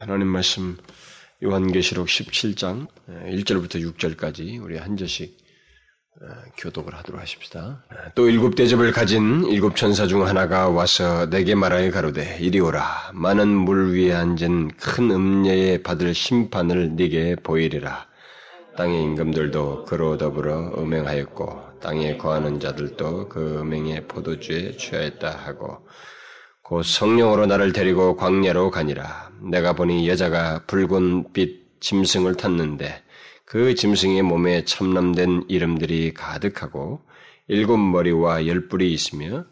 하나님 말씀 요한계시록 17장 1절부터 6절까지 우리 한 절씩 어, 교독을 하도록 하십시다. 또 일곱 대접을 가진 일곱 천사 중 하나가 와서 내게 말하여 가로되 이리 오라 많은 물 위에 앉은 큰 음녀에 받을 심판을 네게 보이리라. 땅의 임금들도 그로 더불어 음행하였고 땅에 거하는 자들도 그 음행의 포도주에 취하였다 하고 곧 성령으로 나를 데리고 광야로 가니라. 내가 보니 여자가 붉은 빛 짐승을 탔는데 그 짐승의 몸에 첨람된 이름들이 가득하고 일곱 머리와 열 뿔이 있으며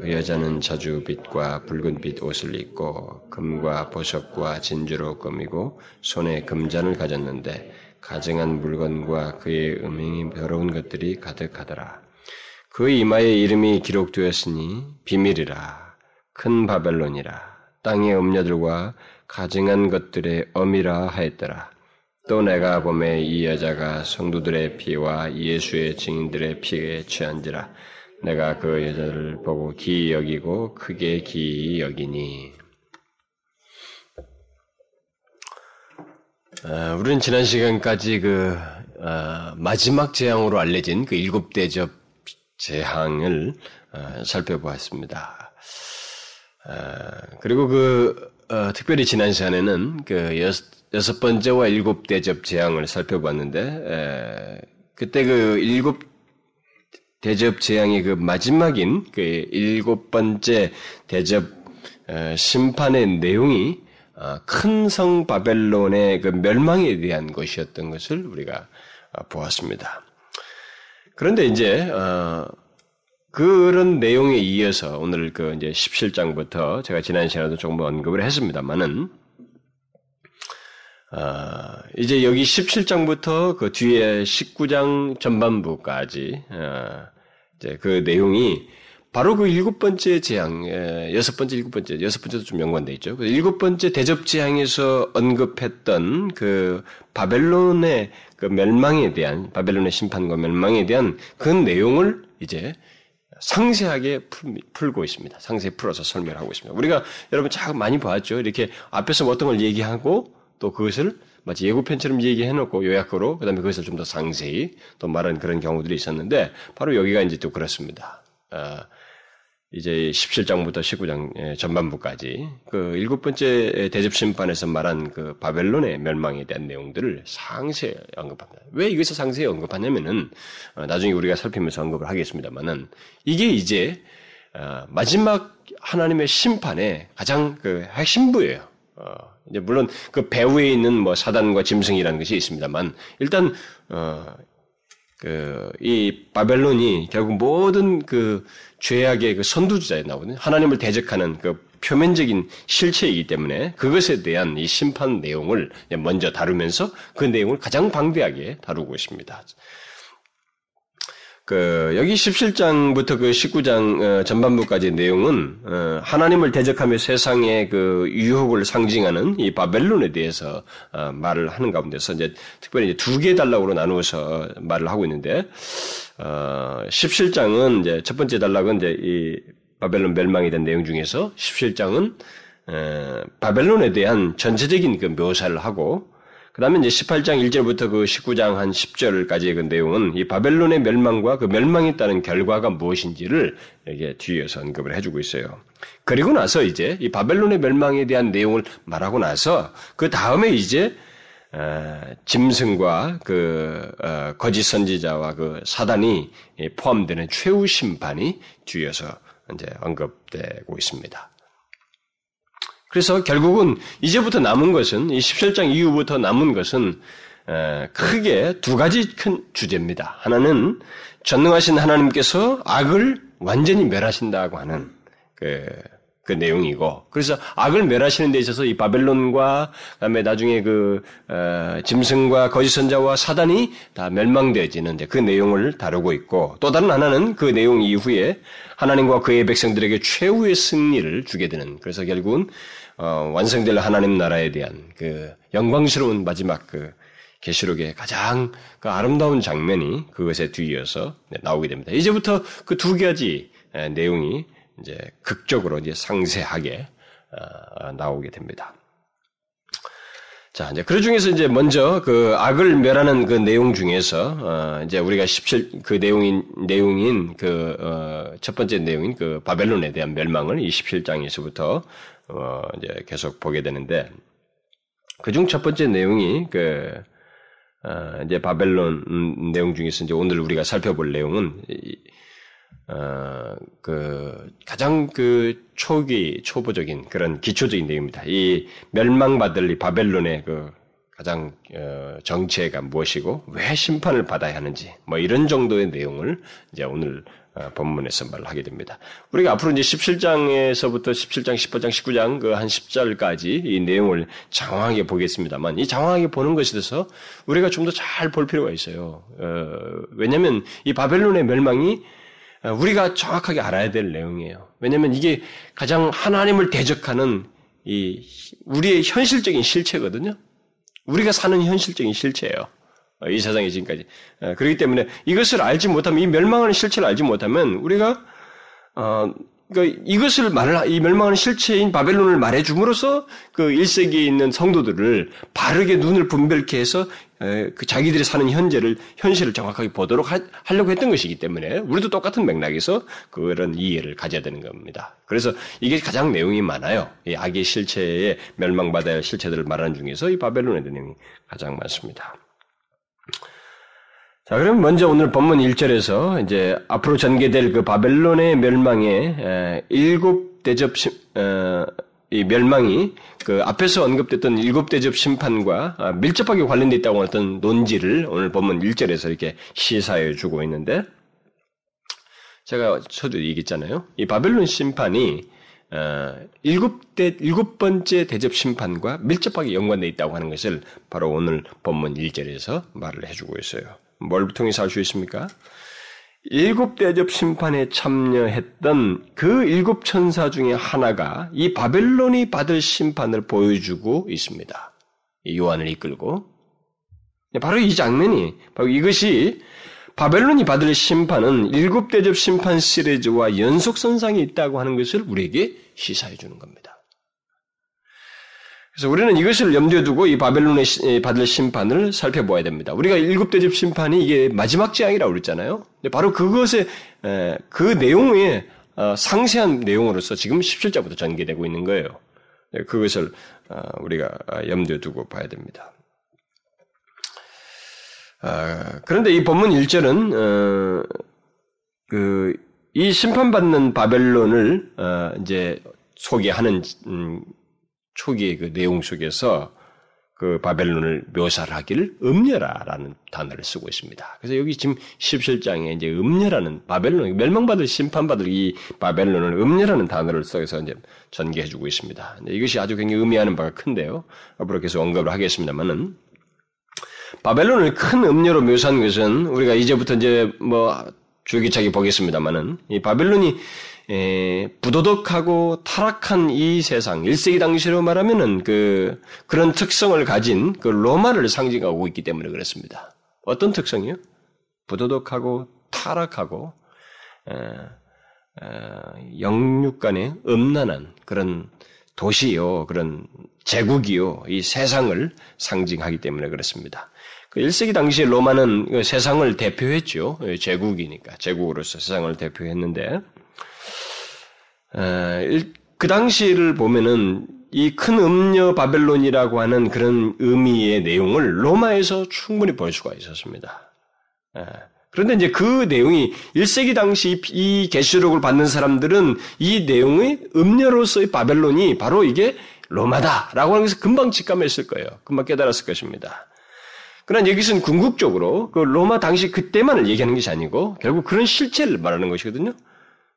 그 여자는 자주빛과 붉은빛 옷을 입고 금과 보석과 진주로 꾸미고 손에 금잔을 가졌는데 가증한 물건과 그의 음행이 더러운 것들이 가득하더라. 그 이마에 이름이 기록되었으니 비밀이라. 큰 바벨론이라 땅의 음녀들과 가증한 것들의 엄이라 하였더라. 또 내가 봄에 이 여자가 성도들의 피와 예수의 증인들의 피에 취한지라 내가 그 여자를 보고 기이 여기고 크게 기이 여기니 어, 우리는 지난 시간까지 그 어, 마지막 재앙으로 알려진 그 일곱 대접 재앙을 어, 살펴보았습니다. 아, 그리고 그 어, 특별히 지난 시간에는 그 여섯, 여섯 번째와 일곱 대접 재앙을 살펴봤는데 에, 그때 그 일곱 대접 재앙의 그 마지막인 그 일곱 번째 대접 에, 심판의 내용이 어, 큰성 바벨론의 그 멸망에 대한 것이었던 것을 우리가 어, 보았습니다. 그런데 이제 어, 그런 내용에 이어서 오늘 그 이제 17장부터 제가 지난 시간에도 조금 언급을 했습니다만은 어, 이제 여기 17장부터 그 뒤에 19장 전반부까지 어, 이제 그 내용이 바로 그 일곱 번째 재앙, 예, 여섯 번째, 일곱 번째, 여섯 번째도 좀 연관돼 있죠. 그 일곱 번째 대접 재앙에서 언급했던 그 바벨론의 그 멸망에 대한 바벨론의 심판과 멸망에 대한 그 내용을 이제 상세하게 풀고 있습니다. 상세히 풀어서 설명하고 있습니다. 우리가 여러분 자 많이 봤죠. 이렇게 앞에서 뭐 어떤 걸 얘기하고 또 그것을 마치 예고편처럼 얘기해놓고 요약으로 그다음에 그것을 좀 더 상세히 또 말하는 그런 경우들이 있었는데 바로 여기가 이제 또 그렇습니다. 어, 이제 17장부터 19장 전반부까지 그 일곱 번째 대접 심판에서 말한 그 바벨론의 멸망에 대한 내용들을 상세히 언급합니다. 왜 이것을 상세히 언급하냐면은 어, 나중에 우리가 살피면서 언급을 하겠습니다만은 이게 이제 어, 마지막 하나님의 심판의 가장 그 핵심부예요. 어, 이제 물론 그 배후에 있는 뭐 사단과 짐승이라는 것이 있습니다만 일단 그, 이 바벨론이 결국 모든 그 죄악의 그 선두주자에 나오거든요. 하나님을 대적하는 그 표면적인 실체이기 때문에 그것에 대한 이 심판 내용을 먼저 다루면서 그 내용을 가장 방대하게 다루고 있습니다. 그 여기 17장부터 그 19장 어, 전반부까지 내용은 어, 하나님을 대적하며 세상의 그 유혹을 상징하는 이 바벨론에 대해서 어, 말을 하는 가운데서 이제 특별히 이제 두개 단락으로 나누어서 말을 하고 있는데 17장은 이제 첫 번째 단락은 이제 이 바벨론 멸망에 대한 내용 중에서 17장은 바벨론에 대한 전체적인 그 묘사를 하고 그 다음에 이제 18장 1절부터 그 19장 한 10절까지의 그 내용은 이 바벨론의 멸망과 그 멸망에 따른 결과가 무엇인지를 이게 뒤에서 언급을 해주고 있어요. 그리고 나서 이제 이 바벨론의 멸망에 대한 내용을 말하고 나서 그 다음에 이제 어, 짐승과 그 어, 거짓 선지자와 그 사단이 포함되는 최후 심판이 뒤에서 이제 언급되고 있습니다. 그래서 결국은 이제부터 남은 것은 이 17장 이후부터 남은 것은 크게 두 가지 큰 주제입니다. 하나는 전능하신 하나님께서 악을 완전히 멸하신다고 하는 그, 그 내용이고, 그래서 악을 멸하시는 데 있어서 이 바벨론과 그다음에 나중에 그 어, 짐승과 거짓 선자와 사단이 다 멸망되어지는데 그 내용을 다루고 있고, 또 다른 하나는 그 내용 이후에 하나님과 그의 백성들에게 최후의 승리를 주게 되는. 그래서 결국은 어, 완성될 하나님 나라에 대한 그 영광스러운 마지막 그 계시록의 가장 그 아름다운 장면이 그것에 뒤이어서 네, 나오게 됩니다. 이제부터 그 두 가지 내용이 이제 극적으로 이제 상세하게 어, 나오게 됩니다. 자, 이제 그 중에서 이제 먼저 그 악을 멸하는 그 내용 중에서 어 이제 우리가 17 그 내용인 내용인 그어첫 번째 내용인 그 바벨론에 대한 멸망을 27장에서부터 어 이제 계속 보게 되는데 그중 첫 번째 내용이 그 어, 이제 바벨론 내용 중에서 이제 오늘 우리가 살펴볼 내용은 어, 그 가장 그 초기 초보적인 그런 기초적인 내용입니다. 이 멸망받을 이 바벨론의 그 가장 어, 정체가 무엇이고 왜 심판을 받아야 하는지 뭐 이런 정도의 내용을 이제 오늘 어, 본문에서 말하게 됩니다. 우리가 앞으로 이제 17장에서부터 17장, 18장, 19장 그 한 10절까지 이 내용을 장황하게 보겠습니다만 이 장황하게 보는 것에 대해서 우리가 좀 더 잘 볼 필요가 있어요. 어, 왜냐하면 이 바벨론의 멸망이 어, 우리가 정확하게 알아야 될 내용이에요. 왜냐하면 이게 가장 하나님을 대적하는 이 우리의 현실적인 실체거든요. 우리가 사는 현실적인 실체예요. 어, 이 세상에 지금까지. 어, 그렇기 때문에 이것을 알지 못하면 이 멸망하는 실체를 알지 못하면 우리가 어, 그러니까 이것을 말을 이 멸망하는 실체인 바벨론을 말해줌으로써 그 1세기에 있는 성도들을 바르게 눈을 분별케 해서 그 자기들이 사는 현재를 현실을 정확하게 보도록 하, 려고 했던 것이기 때문에 우리도 똑같은 맥락에서 그런 이해를 가져야 되는 겁니다. 그래서 이게 가장 내용이 많아요. 이 악의 실체에 멸망받아야 할 실체들을 말하는 중에서 이 바벨론의 내용이 가장 많습니다. 자, 그럼 먼저 오늘 본문 1절에서 이제 앞으로 전개될 그 바벨론의 멸망의 일곱 대접 어, 이 멸망이 그 앞에서 언급됐던 일곱 대접 심판과 아, 밀접하게 관련돼 있다고 어떤 논지를 오늘 본문 1절에서 이렇게 시사해 주고 있는데 제가 저도 얘기했잖아요. 이 바벨론 심판이 어, 일곱 대 일곱 번째 대접 심판과 밀접하게 연관돼 있다고 하는 것을 바로 오늘 본문 1절에서 말을 해주고 있어요. 뭘 통해서 알수 있습니까? 일곱 대접 심판에 참여했던 그 일곱 천사 중에 하나가 이 바벨론이 받을 심판을 보여주고 있습니다. 요한을 이끌고. 바로 이 장면이, 바로 이것이 바벨론이 받을 심판은 일곱 대접 심판 시리즈와 연속선상에 있다고 하는 것을 우리에게 시사해 주는 겁니다. 그래서 우리는 이것을 염두에 두고 이 바벨론에 받을 심판을 살펴보아야 됩니다. 우리가 일곱 대접 심판이 이게 마지막 재앙이라고 그랬잖아요. 바로 그것의 그 내용의 어, 상세한 내용으로서 지금 17자부터 전개되고 있는 거예요. 네, 그것을 어, 우리가 염두에 두고 봐야 됩니다. 아, 그런데 이 본문 1절은 어, 그이 심판받는 바벨론을 이제 소개하는 음, 초기의 그 내용 속에서 그 바벨론을 묘사를 하기를 음녀라라는 단어를 쓰고 있습니다. 그래서 여기 지금 17장에 이제 음녀라는 바벨론, 멸망받을 심판받을 이 바벨론을 음녀라는 단어를 써서 이제 전개해주고 있습니다. 이것이 아주 굉장히 의미하는 바가 큰데요. 앞으로 계속 언급을 하겠습니다만은 바벨론을 큰 음녀로 묘사한 것은 우리가 이제부터 이제 뭐 줄기차게 보겠습니다만은 이 바벨론이 에, 부도덕하고 타락한 이 세상, 1세기 당시로 말하면은 그, 그런 특성을 가진 그 로마를 상징하고 있기 때문에 그렇습니다. 어떤 특성이요? 부도덕하고 타락하고, 에, 에, 영육 간의 음란한 그런 도시요, 그런 제국이요, 이 세상을 상징하기 때문에 그렇습니다. 그 1세기 당시 로마는 그 세상을 대표했죠. 제국이니까. 제국으로서 세상을 대표했는데, 그 당시를 보면은 이 큰 음녀 바벨론이라고 하는 그런 의미의 내용을 로마에서 충분히 볼 수가 있었습니다. 그런데 이제 그 내용이 1세기 당시 이 계시록을 받는 사람들은 이 내용의 음녀로서의 바벨론이 바로 이게 로마다라고 하는 것을 금방 직감했을 거예요. 금방 깨달았을 것입니다. 그러나 여기서는 궁극적으로 그 로마 당시 그때만을 얘기하는 것이 아니고 결국 그런 실체를 말하는 것이거든요.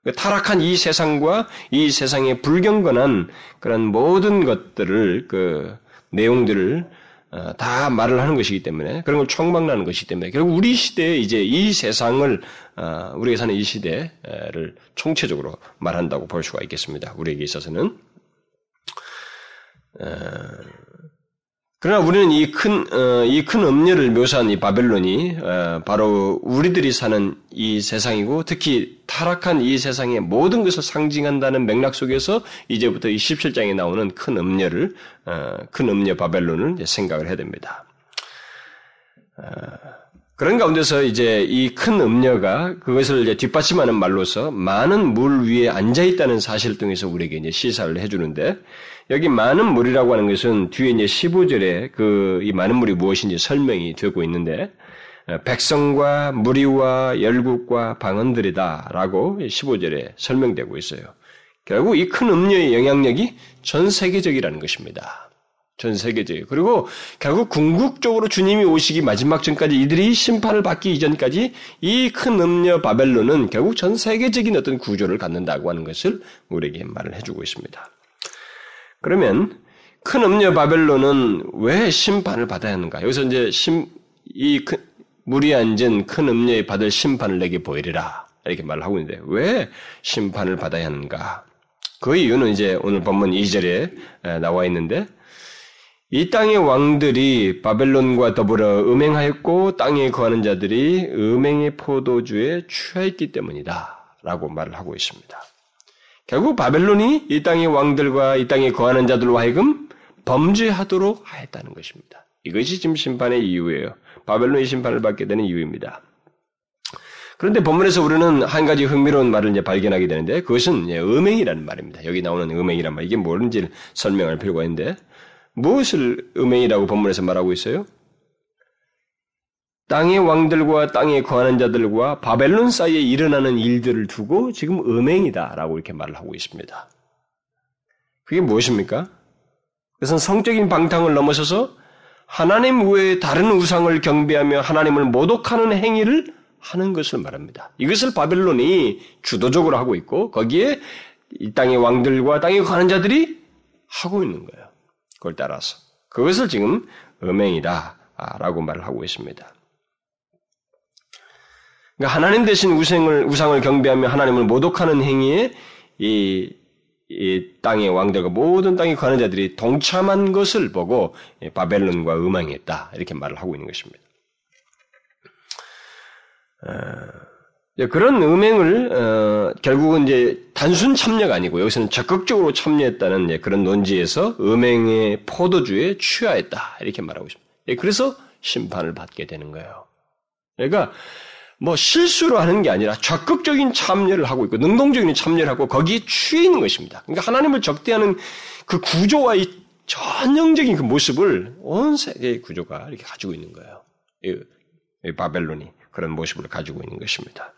그 타락한 이 세상과 이 세상에 불경건한 그런 모든 것들을 그 내용들을 어, 다 말을 하는 것이기 때문에 그런 걸 총망라는 것이기 때문에 결국 우리 시대에 이제 이 세상을 어, 우리가 사는 이 시대를 총체적으로 말한다고 볼 수가 있겠습니다. 우리에게 있어서는 어, 그러나 우리는 이 큰, 어, 이큰 음녀를 묘사한 이 바벨론이, 어, 바로 우리들이 사는 이 세상이고, 특히 타락한 이 세상의 모든 것을 상징한다는 맥락 속에서 이제부터 이 17장에 나오는 큰 음녀를, 어, 큰 음녀 바벨론을 생각을 해야 됩니다. 어, 그런 가운데서 이제 이 큰 음녀가 그것을 이제 뒷받침하는 말로서 많은 물 위에 앉아 있다는 사실을 통해서 우리에게 이제 시사를 해주는데 여기 많은 물이라고 하는 것은 뒤에 이제 15절에 그 이 많은 물이 무엇인지 설명이 되고 있는데 어, 백성과 무리와 열국과 방언들이다라고 15절에 설명되고 있어요. 결국 이 큰 음료의 영향력이 전 세계적이라는 것입니다. 전 세계적이에요. 그리고 결국 궁극적으로 주님이 오시기 마지막 전까지 이들이 심판을 받기 이전까지 이 큰 음녀 바벨론은 결국 전 세계적인 어떤 구조를 갖는다고 하는 것을 우리에게 말을 해주고 있습니다. 그러면 큰 음녀 바벨론은 왜 심판을 받아야 하는가? 여기서 이제 심, 이 큰, 물이 앉은 큰 음녀에 받을 심판을 내게 보이리라. 이렇게 말을 하고 있는데, 왜 심판을 받아야 하는가? 그 이유는 이제 오늘 본문 2절에 나와 있는데, 이 땅의 왕들이 바벨론과 더불어 음행하였고, 땅에 거하는 자들이 음행의 포도주에 취하였기 때문이다. 라고 말을 하고 있습니다. 결국 바벨론이 이 땅의 왕들과 이 땅에 거하는 자들로 하여금 범죄하도록 하였다는 것입니다. 이것이 지금 심판의 이유예요. 바벨론이 심판을 받게 되는 이유입니다. 그런데 본문에서 우리는 한 가지 흥미로운 말을 이제 발견하게 되는데 그것은 음행이라는 말입니다. 여기 나오는 음행이란 말 이게 뭔지 설명할 필요가 있는데 무엇을 음행이라고 본문에서 말하고 있어요? 땅의 왕들과 땅에 거하는 자들과 바벨론 사이에 일어나는 일들을 두고 지금 음행이다라고 이렇게 말을 하고 있습니다. 그게 무엇입니까? 그것은 성적인 방탕을 넘어서서 하나님 외에 다른 우상을 경배하며 하나님을 모독하는 행위를 하는 것을 말합니다. 이것을 바벨론이 주도적으로 하고 있고 거기에 이 땅의 왕들과 땅에 가는 자들이 하고 있는 거예요. 그걸 따라서 그것을 지금 음행이다 라고 말을 하고 있습니다. 그러니까 하나님 대신 우상을 우상을 경배하며 하나님을 모독하는 행위에 이, 이 땅의 왕들과 모든 땅에 가는 자들이 동참한 것을 보고 바벨론과 음행했다 이렇게 말을 하고 있는 것입니다. 어, 그런 음행을 어, 결국은 이제 단순 참여가 아니고 여기서는 적극적으로 참여했다는 그런 논지에서 음행의 포도주에 취하였다 이렇게 말하고 있습니다. 예, 그래서 심판을 받게 되는 거예요. 그러니까 뭐 실수로 하는 게 아니라 적극적인 참여를 하고 있고 능동적인 참여를 하고 거기에 취해 있는 것입니다. 그러니까 하나님을 적대하는 그 구조와의 전형적인 그 모습을 온 세계의 구조가 이렇게 가지고 있는 거예요. 이, 바벨론이 그런 모습을 가지고 있는 것입니다.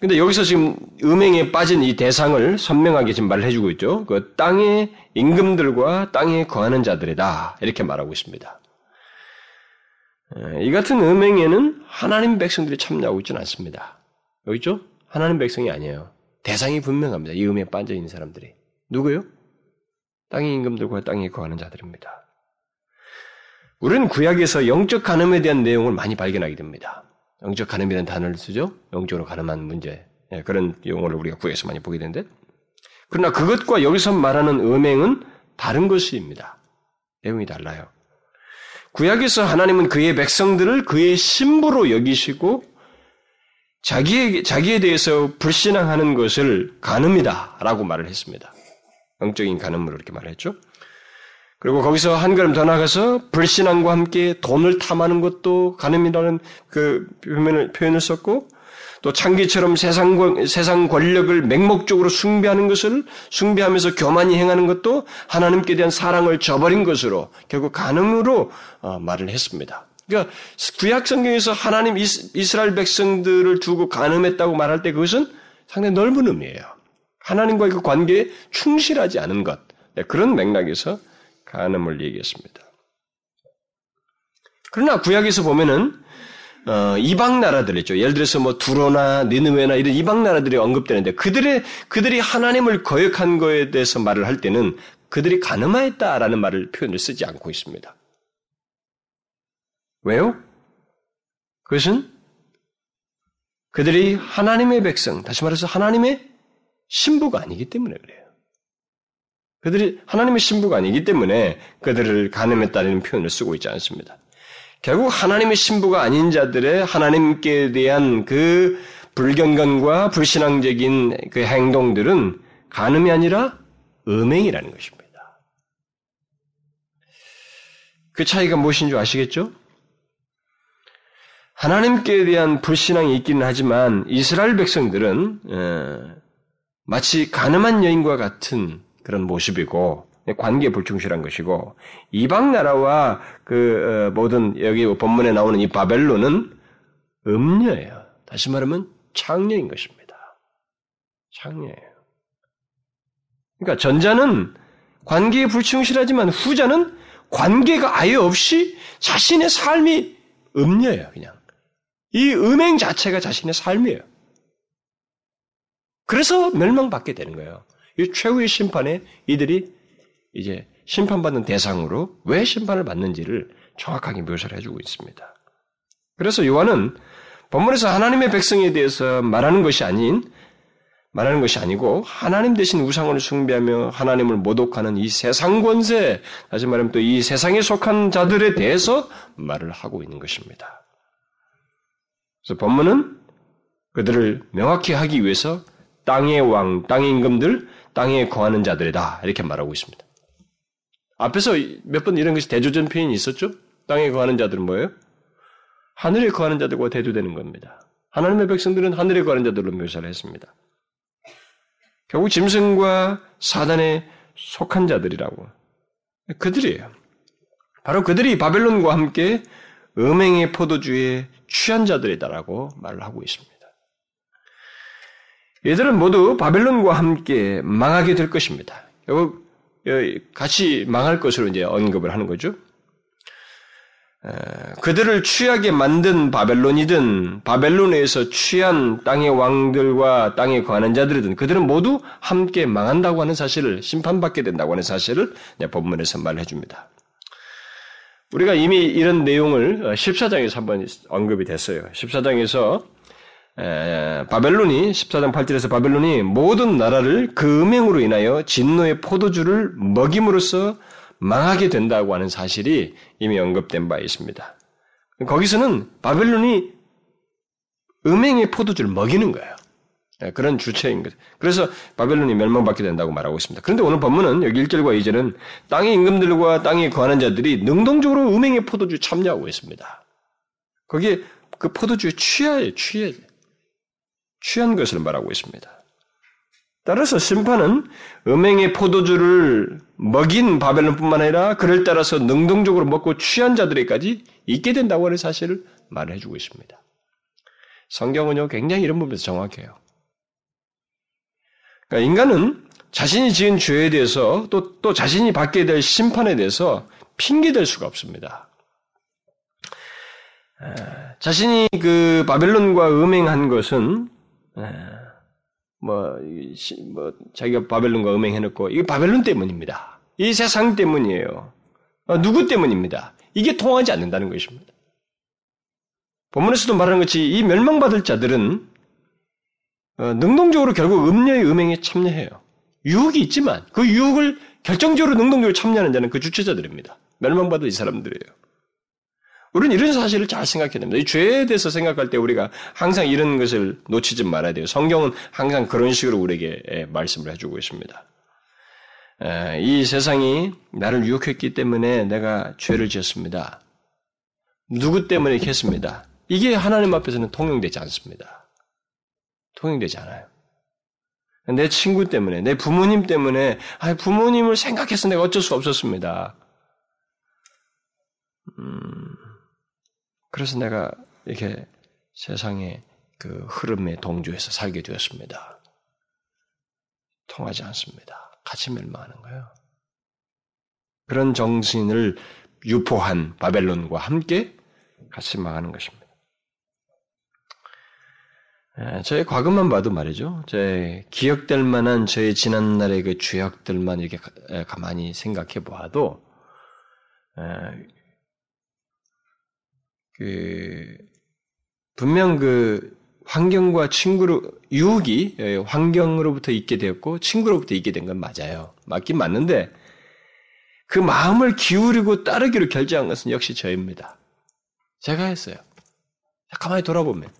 근데 여기서 지금 음행에 빠진 이 대상을 선명하게 지금 말을 해주고 있죠. 그 땅의 임금들과 땅에 거하는 자들이다. 이렇게 말하고 있습니다. 이 같은 음행에는 하나님 백성들이 참여하고 있지는 않습니다. 여기 있죠? 하나님 백성이 아니에요. 대상이 분명합니다. 이 음에 빠져 있는 사람들이. 누구요? 땅의 임금들과 땅에 거하는 자들입니다. 우리는 구약에서 영적 가늠에 대한 내용을 많이 발견하게 됩니다. 영적 가늠이라는 단어를 쓰죠. 영적으로 가늠한 문제. 예, 그런 용어를 우리가 구약에서 많이 보게 되는데 그러나 그것과 여기서 말하는 음행은 다른 것입니다. 내용이 달라요. 구약에서 하나님은 그의 백성들을 그의 신부로 여기시고 자기에, 자기에 대해서 불신앙하는 것을 가늠이다 라고 말을 했습니다. 영적인 가늠으로 이렇게 말했죠. 그리고 거기서 한 걸음 더 나가서 불신앙과 함께 돈을 탐하는 것도 가늠이라는 그 표현을, 표현을 썼고 또 창기처럼 세상, 세상 권력을 맹목적으로 숭배하는 것을 숭배하면서 교만히 행하는 것도 하나님께 대한 사랑을 저버린 것으로 결국 간음으로 어, 말을 했습니다. 그러니까 구약 성경에서 하나님 이스라엘 백성들을 두고 간음했다고 말할 때 그것은 상당히 넓은 의미예요. 하나님과의 그 관계에 충실하지 않은 것. 네, 그런 맥락에서 간음을 얘기했습니다. 그러나 구약에서 보면은 어, 이방 나라들 있죠. 예를 들어서 뭐 두로나 니느웨나 이런 이방 나라들이 언급되는데 그들의 그들이 하나님을 거역한 거에 대해서 말을 할 때는 그들이 가늠하였다라는 말을 표현을 쓰지 않고 있습니다. 왜요? 그것은 그들이 하나님의 백성, 다시 말해서 하나님의 신부가 아니기 때문에 그래요. 그들이 하나님의 신부가 아니기 때문에 그들을 가늠했다는 표현을 쓰고 있지 않습니다. 결국 하나님의 신부가 아닌 자들의 하나님께 대한 그 불경건과 불신앙적인 그 행동들은 간음이 아니라 음행이라는 것입니다. 그 차이가 무엇인 줄 아시겠죠? 하나님께 대한 불신앙이 있기는 하지만 이스라엘 백성들은 마치 가늠한 여인과 같은 그런 모습이고 관계 불충실한 것이고 이방 나라와 그 어, 모든 여기 본문에 나오는 이 바벨론은 음녀예요. 다시 말하면 창녀인 것입니다. 창녀예요. 그러니까 전자는 관계에 불충실하지만 후자는 관계가 아예 없이 자신의 삶이 음녀예요, 그냥. 이 음행 자체가 자신의 삶이에요. 그래서 멸망받게 되는 거예요. 이 최후의 심판에 이들이 이제 심판받는 대상으로 왜 심판을 받는지를 정확하게 묘사를 해주고 있습니다. 그래서 요한은 본문에서 하나님의 백성에 대해서 말하는 것이 아닌 말하는 것이 아니고 하나님 대신 우상을 숭배하며 하나님을 모독하는 이 세상 권세, 다시 말하면 또 이 세상에 속한 자들에 대해서 말을 하고 있는 것입니다. 그래서 본문은 그들을 명확히 하기 위해서 땅의 왕, 땅의 임금들, 땅에 거하는 자들이다 이렇게 말하고 있습니다. 앞에서 몇 번 이런 것이 대조전 표현이 있었죠? 땅에 거하는 자들은 뭐예요? 하늘에 거하는 자들과 대조되는 겁니다. 하나님의 백성들은 하늘에 거하는 자들로 묘사를 했습니다. 결국 짐승과 사단에 속한 자들이라고. 그들이에요. 바로 그들이 바벨론과 함께 음행의 포도주에 취한 자들이다라고 말을 하고 있습니다. 얘들은 모두 바벨론과 함께 망하게 될 것입니다. 같이 망할 것으로 이제 언급을 하는 거죠. 그들을 취하게 만든 바벨론이든 바벨론에서 취한 땅의 왕들과 땅에 거하는 자들이든 그들은 모두 함께 망한다고 하는 사실을 심판받게 된다고 하는 사실을 본문에서 말해 줍니다. 우리가 이미 이런 내용을 14장에서 한번 언급이 됐어요. 14장에서 바벨론이 14장 8절에서 바벨론이 모든 나라를 그 음행으로 인하여 진노의 포도주를 먹임으로써 망하게 된다고 하는 사실이 이미 언급된 바 있습니다. 거기서는 바벨론이 음행의 포도주를 먹이는 거예요. 예, 그런 주체인 거죠. 그래서 바벨론이 멸망받게 된다고 말하고 있습니다. 그런데 오늘 본문은 여기 1절과 2절은 땅의 임금들과 땅에 거하는 자들이 능동적으로 음행의 포도주에 참여하고 있습니다. 거기에 그 포도주에 취하에 취해 취한 것을 말하고 있습니다. 따라서 심판은 음행의 포도주를 먹인 바벨론뿐만 아니라 그를 따라서 능동적으로 먹고 취한 자들에까지 있게 된다고 하는 사실을 말해주고 있습니다. 성경은요 굉장히 이런 부분에서 정확해요. 그러니까 인간은 자신이 지은 죄에 대해서 또, 또 자신이 받게 될 심판에 대해서 핑계댈 수가 없습니다. 자신이 그 바벨론과 음행한 것은 뭐, 뭐, 자기가 바벨론과 음행해놓고, 이게 바벨론 때문입니다. 이 세상 때문이에요. 어, 누구 때문입니다. 이게 통하지 않는다는 것입니다. 본문에서도 말하는 것이 이 멸망받을 자들은 어, 능동적으로 결국 음녀의 음행에 참여해요. 유혹이 있지만 그 유혹을 결정적으로 능동적으로 참여하는 자는 그 주체자들입니다. 멸망받을 이 사람들이에요. 우리는 이런 사실을 잘 생각해야 됩니다. 이 죄에 대해서 생각할 때 우리가 항상 이런 것을 놓치지 말아야 돼요. 성경은 항상 그런 식으로 우리에게 말씀을 해주고 있습니다. 이 세상이 나를 유혹했기 때문에 내가 죄를 지었습니다. 누구 때문에 이렇게 했습니다. 이게 하나님 앞에서는 통용되지 않습니다. 통용되지 않아요. 내 친구 때문에, 내 부모님 때문에, 아, 부모님을 생각해서 내가 어쩔 수 없었습니다. 음, 그래서 내가 이렇게 세상의 그 흐름에 동조해서 살게 되었습니다. 통하지 않습니다. 같이 멸망하는 거예요. 그런 정신을 유포한 바벨론과 함께 같이 망하는 것입니다. 저의 과거만 봐도 말이죠. 제 기억될 만한 저의 지난날의 그 죄악들만 이렇게 가만히 생각해 보아도 그 분명 그 환경과 친구로 유혹이 예, 환경으로부터 있게 되었고 친구로부터 있게 된 건 맞아요. 맞긴 맞는데 그 마음을 기울이고 따르기로 결정한 것은 역시 저입니다. 제가 했어요. 가만히 돌아보면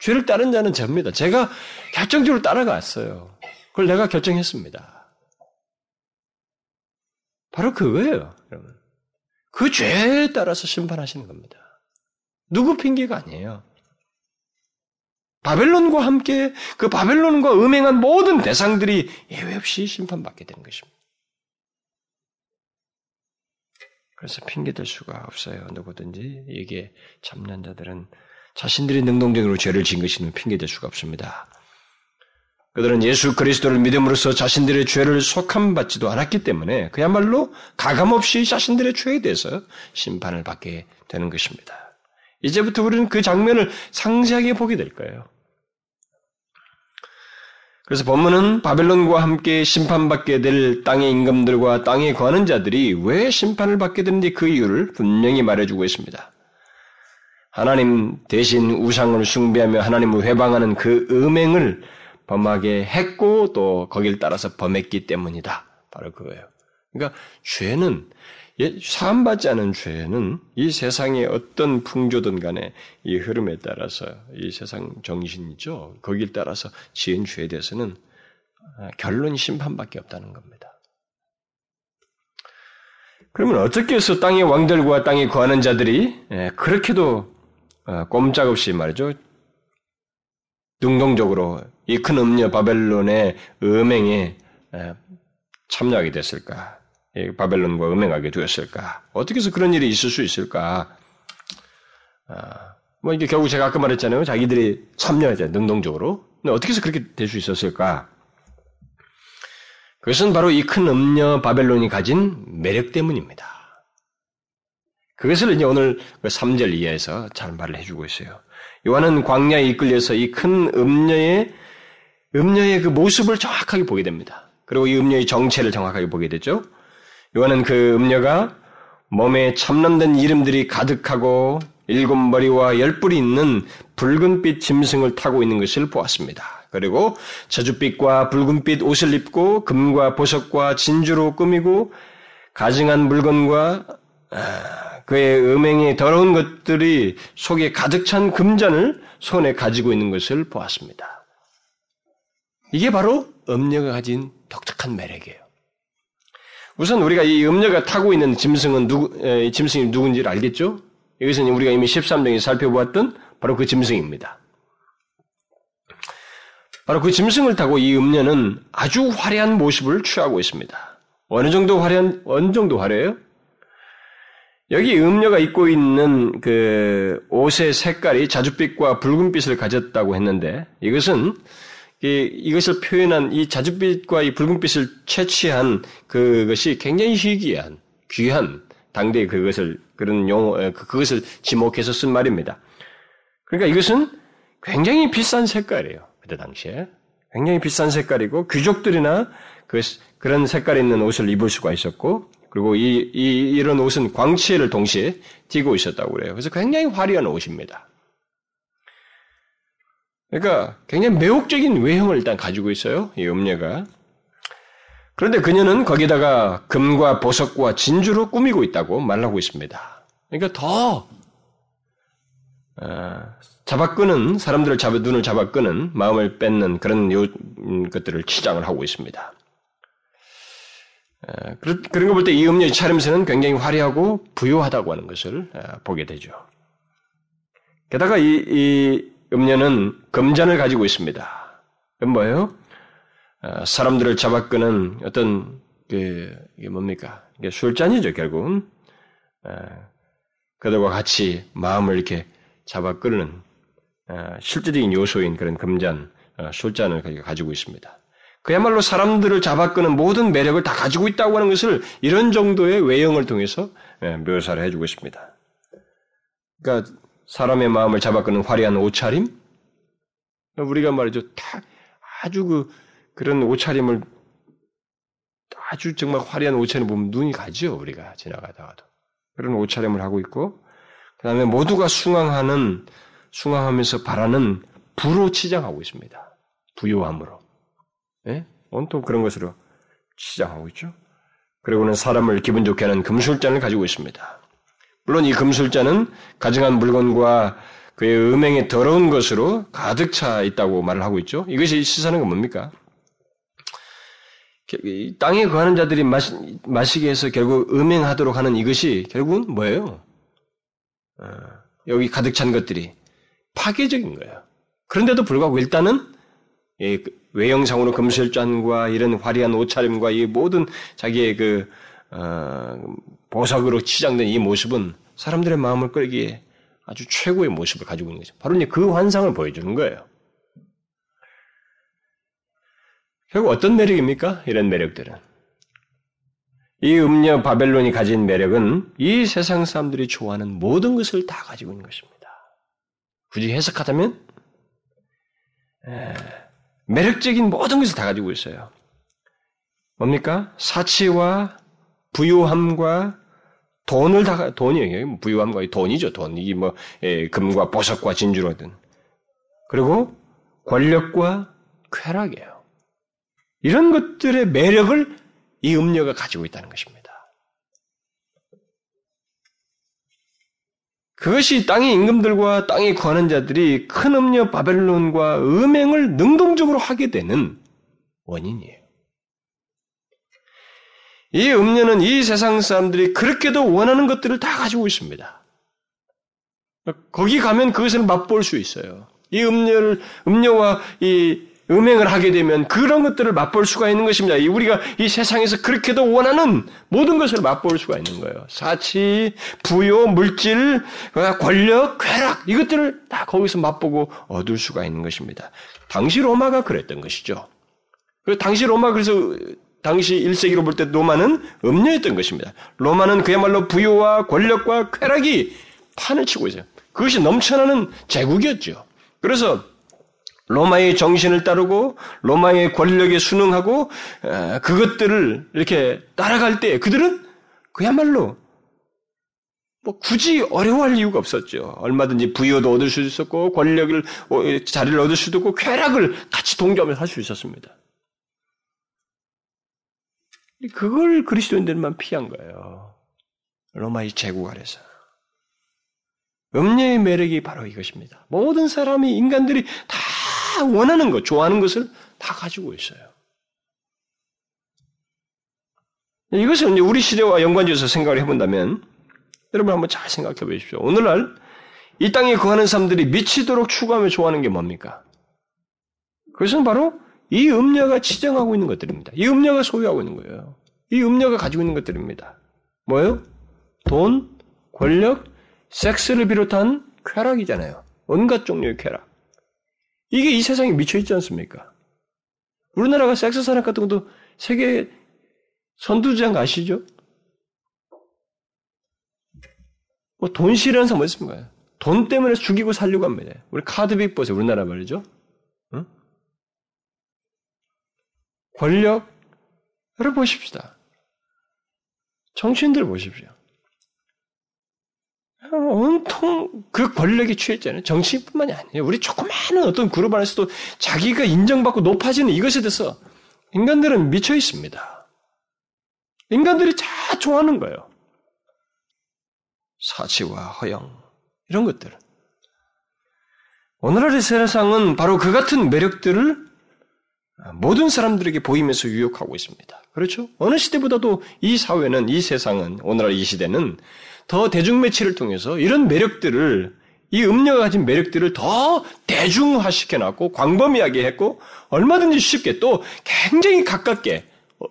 죄를 따른 자는 저입니다. 제가 결정적으로 따라갔어요. 그걸 내가 결정했습니다. 바로 그거예요, 여러분. 그 죄에 따라서 심판하시는 겁니다. 누구 핑계가 아니에요. 바벨론과 함께 그 바벨론과 음행한 모든 대상들이 예외 없이 심판받게 되는 것입니다. 그래서 핑계댈 수가 없어요. 누구든지 이게 참난 자들은 자신들이 능동적으로 죄를 지은 것이면 핑계댈 수가 없습니다. 그들은 예수 그리스도를 믿음으로써 자신들의 죄를 속함받지도 않았기 때문에 그야말로 가감없이 자신들의 죄에 대해서 심판을 받게 되는 것입니다. 이제부터 우리는 그 장면을 상세하게 보게 될 거예요. 그래서 본문은 바벨론과 함께 심판받게 될 땅의 임금들과 땅에 거하는 자들이 왜 심판을 받게 되는지 그 이유를 분명히 말해주고 있습니다. 하나님 대신 우상을 숭배하며 하나님을 회방하는 그 음행을 범하게 했고 또 거기를 따라서 범했기 때문이다. 바로 그거예요. 그러니까 죄는 예, 사함받지 않은 죄는 이 세상의 어떤 풍조든 간에 이 흐름에 따라서 이 세상 정신이죠. 거기를 따라서 지은 죄에 대해서는 아, 결론이 심판밖에 없다는 겁니다. 그러면 어떻게 해서 땅의 왕들과 땅에 거하는 자들이 예, 그렇게도 어, 꼼짝없이 말이죠. 능동적으로 이 큰 음녀 바벨론의 음행에 예, 참여하게 됐을까? 바벨론과 음행하게 되었을까? 어떻게 해서 그런 일이 있을 수 있을까? 아, 뭐 이게 결국 제가 아까 말했잖아요. 자기들이 참여하자 능동적으로. 근데 어떻게 해서 그렇게 될 수 있었을까? 그것은 바로 이 큰 음녀 바벨론이 가진 매력 때문입니다. 그것을 이제 오늘 3절 그 이하에서 잘 말을 해주고 있어요. 요한은 광야에 이끌려서 이 큰 음녀의 음녀의 그 모습을 정확하게 보게 됩니다. 그리고 이 음녀의 정체를 정확하게 보게 되죠. 요한은 그 음녀가 몸에 참남된 이름들이 가득하고 일곱 머리와 열 뿔이 있는 붉은빛 짐승을 타고 있는 것을 보았습니다. 그리고 저주빛과 붉은빛 옷을 입고 금과 보석과 진주로 꾸미고 가증한 물건과 아, 그의 음행이 더러운 것들이 속에 가득 찬 금잔을 손에 가지고 있는 것을 보았습니다. 이게 바로 음녀가 가진 독특한 매력이에요. 우선 우리가 이 음녀가 타고 있는 짐승은 누구, 에, 짐승이 누군지를 알겠죠? 이것은 우리가 이미 13장에 살펴보았던 바로 그 짐승입니다. 바로 그 짐승을 타고 이 음녀는 아주 화려한 모습을 취하고 있습니다. 어느 정도 화려한, 어느 정도 화려해요? 여기 음녀가 입고 있는 그 옷의 색깔이 자줏빛과 붉은빛을 가졌다고 했는데 이것은 이것을 표현한 이 자줏빛과 이 붉은빛을 채취한 그것이 굉장히 희귀한, 귀한 당대의 그것을 그런 용어 그, 그것을 지목해서 쓴 말입니다. 그러니까 이것은 굉장히 비싼 색깔이에요. 그때 당시에 굉장히 비싼 색깔이고 귀족들이나 그, 그런 색깔 있는 옷을 입을 수가 있었고 그리고 이, 이 이런 옷은 광채를 동시에 띠고 있었다고 그래요. 그래서 굉장히 화려한 옷입니다. 그러니까 굉장히 매혹적인 외형을 일단 가지고 있어요. 이 음녀가. 그런데 그녀는 거기다가 금과 보석과 진주로 꾸미고 있다고 말하고 있습니다. 그러니까 더 어, 잡아끄는 사람들을 잡아 눈을 잡아끄는 마음을 뺏는 그런 요, 음, 것들을 치장을 하고 있습니다. 어, 그런 거 볼 때 이 음녀의 차림새는 굉장히 화려하고 부유하다고 하는 것을 어, 보게 되죠. 게다가 이, 이 음녀는 금잔을 가지고 있습니다. 그건 뭐예요? 어, 사람들을 잡아끄는 어떤 그 이게 뭡니까? 이게 술잔이죠 결국은. 어, 그들과 같이 마음을 이렇게 잡아끄는 어, 실질적인 요소인 그런 금잔, 술잔을 가지고 있습니다. 그야말로 사람들을 잡아끄는 모든 매력을 다 가지고 있다고 하는 것을 이런 정도의 외형을 통해서 묘사를 해주고 있습니다. 그러니까 사람의 마음을 잡아끄는 화려한 옷차림? 우리가 말이죠. 다 아주 그, 그런 옷차림을 아주 정말 화려한 옷차림 보면 눈이 가죠. 우리가 지나가다가도. 그런 옷차림을 하고 있고, 그 다음에 모두가 숭앙하는 숭앙하면서 바라는 부로 치장하고 있습니다. 부요함으로. 예? 온통 그런 것으로 치장하고 있죠. 그리고는 사람을 기분 좋게 하는 금술잔을 가지고 있습니다. 물론 이 금술잔은 가증한 물건과 그의 음행에 더러운 것으로 가득 차 있다고 말을 하고 있죠. 이것이 시사하는 건 뭡니까? 땅에 거하는 자들이 마시, 마시게 해서 결국 음행하도록 하는 이것이 결국은 뭐예요? 어, 여기 가득 찬 것들이 파괴적인 거예요. 그런데도 불구하고 일단은 그 외형상으로 금술잔과 이런 화려한 옷차림과 이 모든 자기의 그 어, 보석으로 치장된 이 모습은 사람들의 마음을 끌기에 아주 최고의 모습을 가지고 있는 거죠. 바로 이제 그 환상을 보여주는 거예요. 결국 어떤 매력입니까? 이런 매력들은. 이 음녀 바벨론이 가진 매력은 이 세상 사람들이 좋아하는 모든 것을 다 가지고 있는 것입니다. 굳이 해석하자면, 에, 매력적인 모든 것을 다 가지고 있어요. 뭡니까? 사치와 부유함과 돈을 다 돈이에요. 부유함과 돈이죠. 돈. 이 뭐, 예, 금과 보석과 진주로든. 그리고 권력과 쾌락이에요. 이런 것들의 매력을 이 음녀가 가지고 있다는 것입니다. 그것이 땅의 임금들과 땅에 거하는 자들이 큰 음녀 바벨론과 음행을 능동적으로 하게 되는 원인이에요. 이 음녀는 이 세상 사람들이 그렇게도 원하는 것들을 다 가지고 있습니다. 거기 가면 그것을 맛볼 수 있어요. 이 음녀를, 음녀와 이 음행을 하게 되면 그런 것들을 맛볼 수가 있는 것입니다. 우리가 이 세상에서 그렇게도 원하는 모든 것을 맛볼 수가 있는 거예요. 사치, 부요, 물질, 권력, 쾌락 이것들을 다 거기서 맛보고 얻을 수가 있는 것입니다. 당시 로마가 그랬던 것이죠. 그 당시 로마 그래서 당시 1세기로 볼 때 로마는 음녀였던 것입니다. 로마는 그야말로 부요와 권력과 쾌락이 판을 치고 있어요. 그것이 넘쳐나는 제국이었죠. 그래서 로마의 정신을 따르고 로마의 권력에 순응하고 그것들을 이렇게 따라갈 때 그들은 그야말로 뭐 굳이 어려워할 이유가 없었죠. 얼마든지 부여도 얻을 수 있었고 권력을 어, 자리를 얻을 수도 있고 쾌락을 같이 동조하면서 할 수 있었습니다. 그걸 그리스도인들만 피한 거예요. 로마의 제국 아래서. 음녀의 매력이 바로 이것입니다. 모든 사람이 인간들이 다 원하는 것, 좋아하는 것을 다 가지고 있어요. 이제 우리 시대와 연관지어서 생각을 해본다면, 여러분 한번 잘 생각해 보십시오. 오늘날 이 땅에 거하는 사람들이 미치도록 추구하며 좋아하는 게 뭡니까? 그것은 바로 이 음녀가 치정하고 있는 것들입니다. 이 음녀가 소유하고 있는 거예요. 이 음녀가 가지고 있는 것들입니다. 뭐예요? 돈, 권력, 섹스를 비롯한 쾌락이잖아요. 온갖 종류의 쾌락. 이게 이 세상에 미쳐 있지 않습니까? 우리나라가 섹스 산업 같은 것도 세계 선두주장 아시죠? 뭐 돈실이라는 사람 뭐 있습니까? 돈 때문에 죽이고 살려고 합니다. 우리 카드빅 보세요. 우리나라 말이죠. 응? 권력, 여러분 보십시다. 정치인들 보십시오. 온통 그 권력에 취했잖아요. 정치인뿐만이 아니에요. 우리 조그마한 어떤 그룹 안에서도 자기가 인정받고 높아지는 이것에 대해서 인간들은 미쳐 있습니다. 인간들이 다 좋아하는 거예요. 사치와 허영 이런 것들. 오늘날의 세상은 바로 그 같은 매력들을 모든 사람들에게 보이면서 유혹하고 있습니다. 그렇죠? 어느 시대보다도 이 사회는, 이 세상은, 오늘날 이 시대는 더 대중매체를 통해서 이런 매력들을 이 음료가 가진 매력들을 더 대중화시켜놨고 광범위하게 했고 얼마든지 쉽게 또 굉장히 가깝게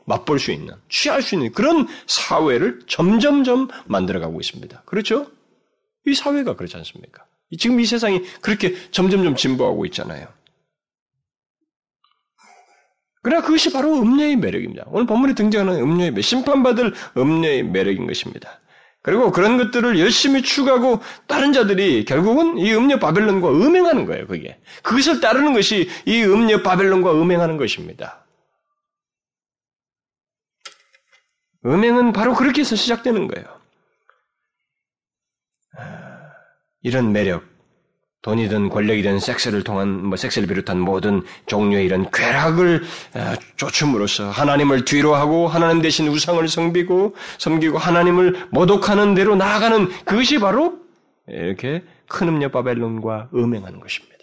맛볼 수 있는 취할 수 있는 그런 사회를 점점점 만들어가고 있습니다. 그렇죠? 이 사회가 그렇지 않습니까? 지금 이 세상이 그렇게 점점점 진보하고 있잖아요. 그러나 그것이 바로 음료의 매력입니다. 오늘 본문에 등장하는 음료의 매력, 심판받을 음료의 매력인 것입니다. 그리고 그런 것들을 열심히 추구하고 다른 자들이 결국은 이 음녀 바벨론과 음행하는 거예요, 그게. 그것을 따르는 것이 이 음녀 바벨론과 음행하는 것입니다. 음행은 바로 그렇게 해서 시작되는 거예요. 아, 이런 매력, 돈이든 권력이든 섹스를 통한 뭐 섹스를 비롯한 모든 종류의 이런 쾌락을 어, 쫓음으로써 하나님을 뒤로 하고 하나님 대신 우상을 섬기고 섬기고 하나님을 모독하는 대로 나아가는 그것이 바로 이렇게 큰 음녀 바벨론과 음행하는 것입니다.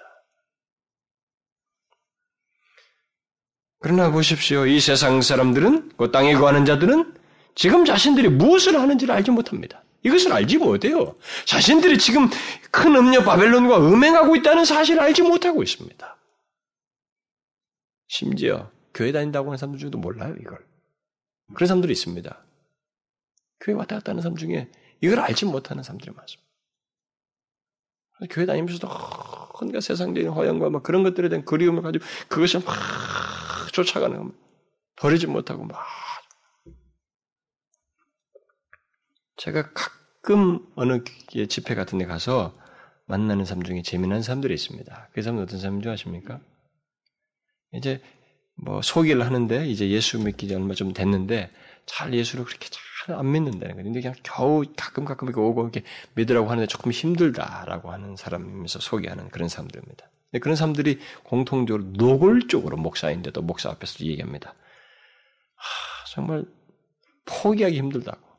그러나 보십시오. 이 세상 사람들은, 그 땅에 거하는 자들은 지금 자신들이 무엇을 하는지를 알지 못합니다. 이것을 알지 못해요. 자신들이 지금 큰 음녀 바벨론과 음행하고 있다는 사실을 알지 못하고 있습니다. 심지어 교회 다닌다고 하는 사람들 중에도 몰라요, 이걸. 그런 사람들이 있습니다. 교회 왔다 갔다 하는 사람 중에 이걸 알지 못하는 사람들이 많습니다. 교회 다니면서도 뭔가 세상적인 허영과 막 그런 것들에 대한 그리움을 가지고 그것을 막 쫓아가는 버리지 못하고 막 제가 가끔 어느 집회 같은 데 가서 만나는 사람 중에 재미난 사람들이 있습니다. 그 사람은 어떤 사람인 줄 아십니까? 이제 뭐 소개를 하는데 이제 예수 믿기 지 얼마 좀 됐는데 잘 예수를 그렇게 잘 안 믿는다는 거예요. 근데 그냥 겨우 가끔 가끔 이렇게 오고 이렇게 믿으라고 하는데 조금 힘들다라고 하는 사람이면서 소개하는 그런 사람들입니다. 그런 사람들이 공통적으로 노골적으로 목사인데도 목사 앞에서 얘기합니다. 하, 정말 포기하기 힘들다고.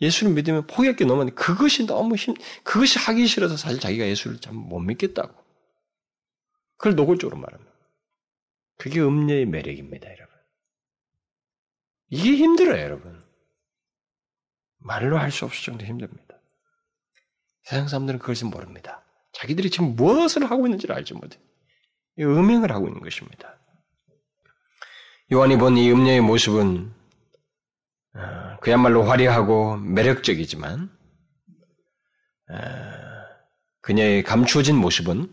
예수를 믿으면 포기할 게 너무 많은데 그것이 너무 힘, 그것이 하기 싫어서 사실 자기가 예수를 참 못 믿겠다고. 그걸 노골적으로 말합니다. 그게 음녀의 매력입니다, 여러분. 이게 힘들어요, 여러분. 말로 할 수 없을 정도 힘듭니다. 세상 사람들은 그것을 모릅니다. 자기들이 지금 무엇을 하고 있는지를 알지 못해. 음행을 하고 있는 것입니다. 요한이 본 이 음녀의 모습은 어, 그야말로 화려하고 매력적이지만 어, 그녀의 감추어진 모습은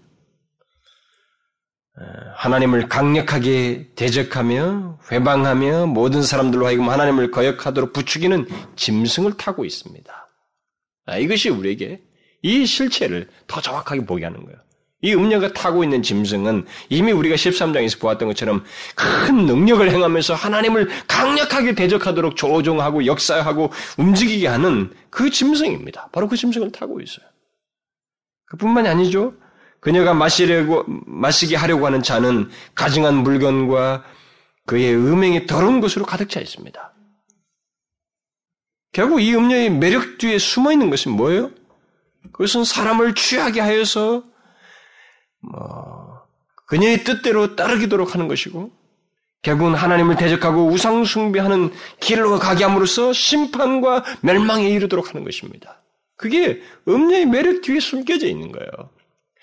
어, 하나님을 강력하게 대적하며 회방하며 모든 사람들로 하여금 하나님을 거역하도록 부추기는 짐승을 타고 있습니다. 아, 이것이 우리에게 이 실체를 더 정확하게 보게 하는 거예요. 이 음녀가 타고 있는 짐승은 이미 우리가 13장에서 보았던 것처럼 큰 능력을 행하면서 하나님을 강력하게 대적하도록 조종하고 역사하고 움직이게 하는 그 짐승입니다. 바로 그 짐승을 타고 있어요. 그뿐만이 아니죠. 그녀가 마시려고, 마시게 하려고 하는 잔은 가증한 물건과 그의 음행이 더러운 것으로 가득 차 있습니다. 결국 이 음녀의 매력 뒤에 숨어 있는 것은 뭐예요? 그것은 사람을 취하게 하여서 뭐 그녀의 뜻대로 따르기도록 하는 것이고 결국은 하나님을 대적하고 우상 숭배하는 길로 가게 함으로써 심판과 멸망에 이르도록 하는 것입니다. 그게 음녀의 매력 뒤에 숨겨져 있는 거예요.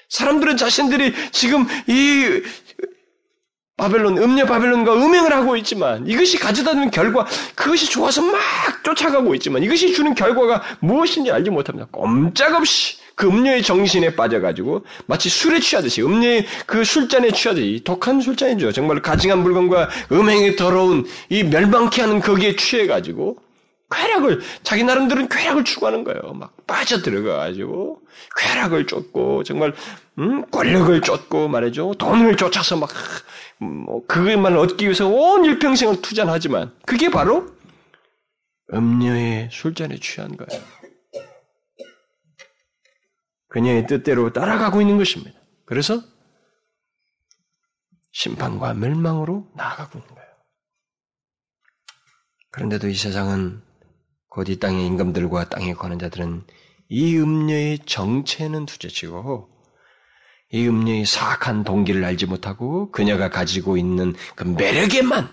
사람들은 자신들이 지금 이 바벨론, 음녀 바벨론과 음행을 하고 있지만 이것이 가져다 주는 결과, 그것이 좋아서 막 쫓아가고 있지만 이것이 주는 결과가 무엇인지 알지 못합니다. 꼼짝없이 그 음녀의 정신에 빠져가지고 마치 술에 취하듯이 음녀의 그 술잔에 취하듯이 독한 술잔이죠. 정말 가증한 물건과 음행에 더러운 이 멸망케 하는 거기에 취해가지고 쾌락을 자기 나름대로는 쾌락을 추구하는 거예요. 막 빠져들어가가지고 쾌락을 쫓고 정말 음, 권력을 쫓고 말이죠. 돈을 쫓아서 막 뭐, 그것만 얻기 위해서 온 일평생을 투자하지만, 그게 바로 음녀의 술잔에 취한 거예요. 그녀의 뜻대로 따라가고 있는 것입니다. 그래서 심판과 멸망으로 나아가고 있는 거예요. 그런데도 이 세상은 곧 이 땅의 임금들과 땅에 거는 자들은 이 음녀의 정체는 두째치고 이 음녀의 사악한 동기를 알지 못하고 그녀가 가지고 있는 그 매력에만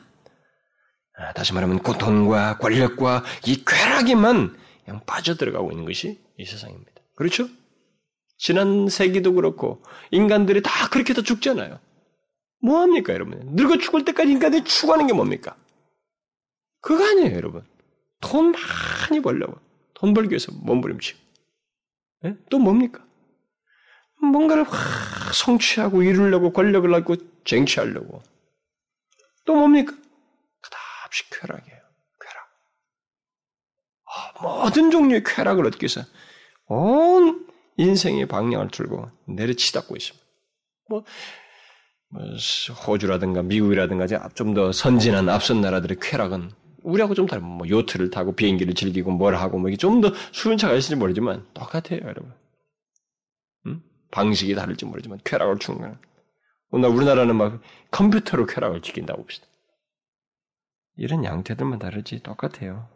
아, 다시 말하면 고통과 권력과 이 쾌락에만 그냥 빠져들어가고 있는 것이 이 세상입니다. 그렇죠? 지난 세기도 그렇고 인간들이 다 그렇게 다 죽잖아요. 뭐 합니까, 여러분? 늙어 죽을 때까지 인간들이 추구하는 게 뭡니까? 그거 아니에요, 여러분. 돈 많이 벌려고. 돈 벌기 위해서 몸부림치고. 네? 또 뭡니까? 뭔가를 확 성취하고 이루려고 권력을 갖고 쟁취하려고. 또 뭡니까? 그다없이 쾌락이에요. 쾌락. 아, 모든 종류의 쾌락을 얻기 위해서 온 인생의 방향을 틀고 내려치닫고 있습니다. 뭐, 뭐 호주라든가 미국이라든가 좀 더 선진한 앞선 나라들의 쾌락은 우리하고 좀 다른 뭐 요트를 타고 비행기를 즐기고 뭘 하고 뭐 이게 좀 더 수은차가 있을지 모르지만 똑같아요, 여러분. 방식이 다를지 모르지만 쾌락을 거는 오늘 우리나라는 막 컴퓨터로 쾌락을 지킨다고 봅시다. 이런 양태들만 다르지 똑같아요.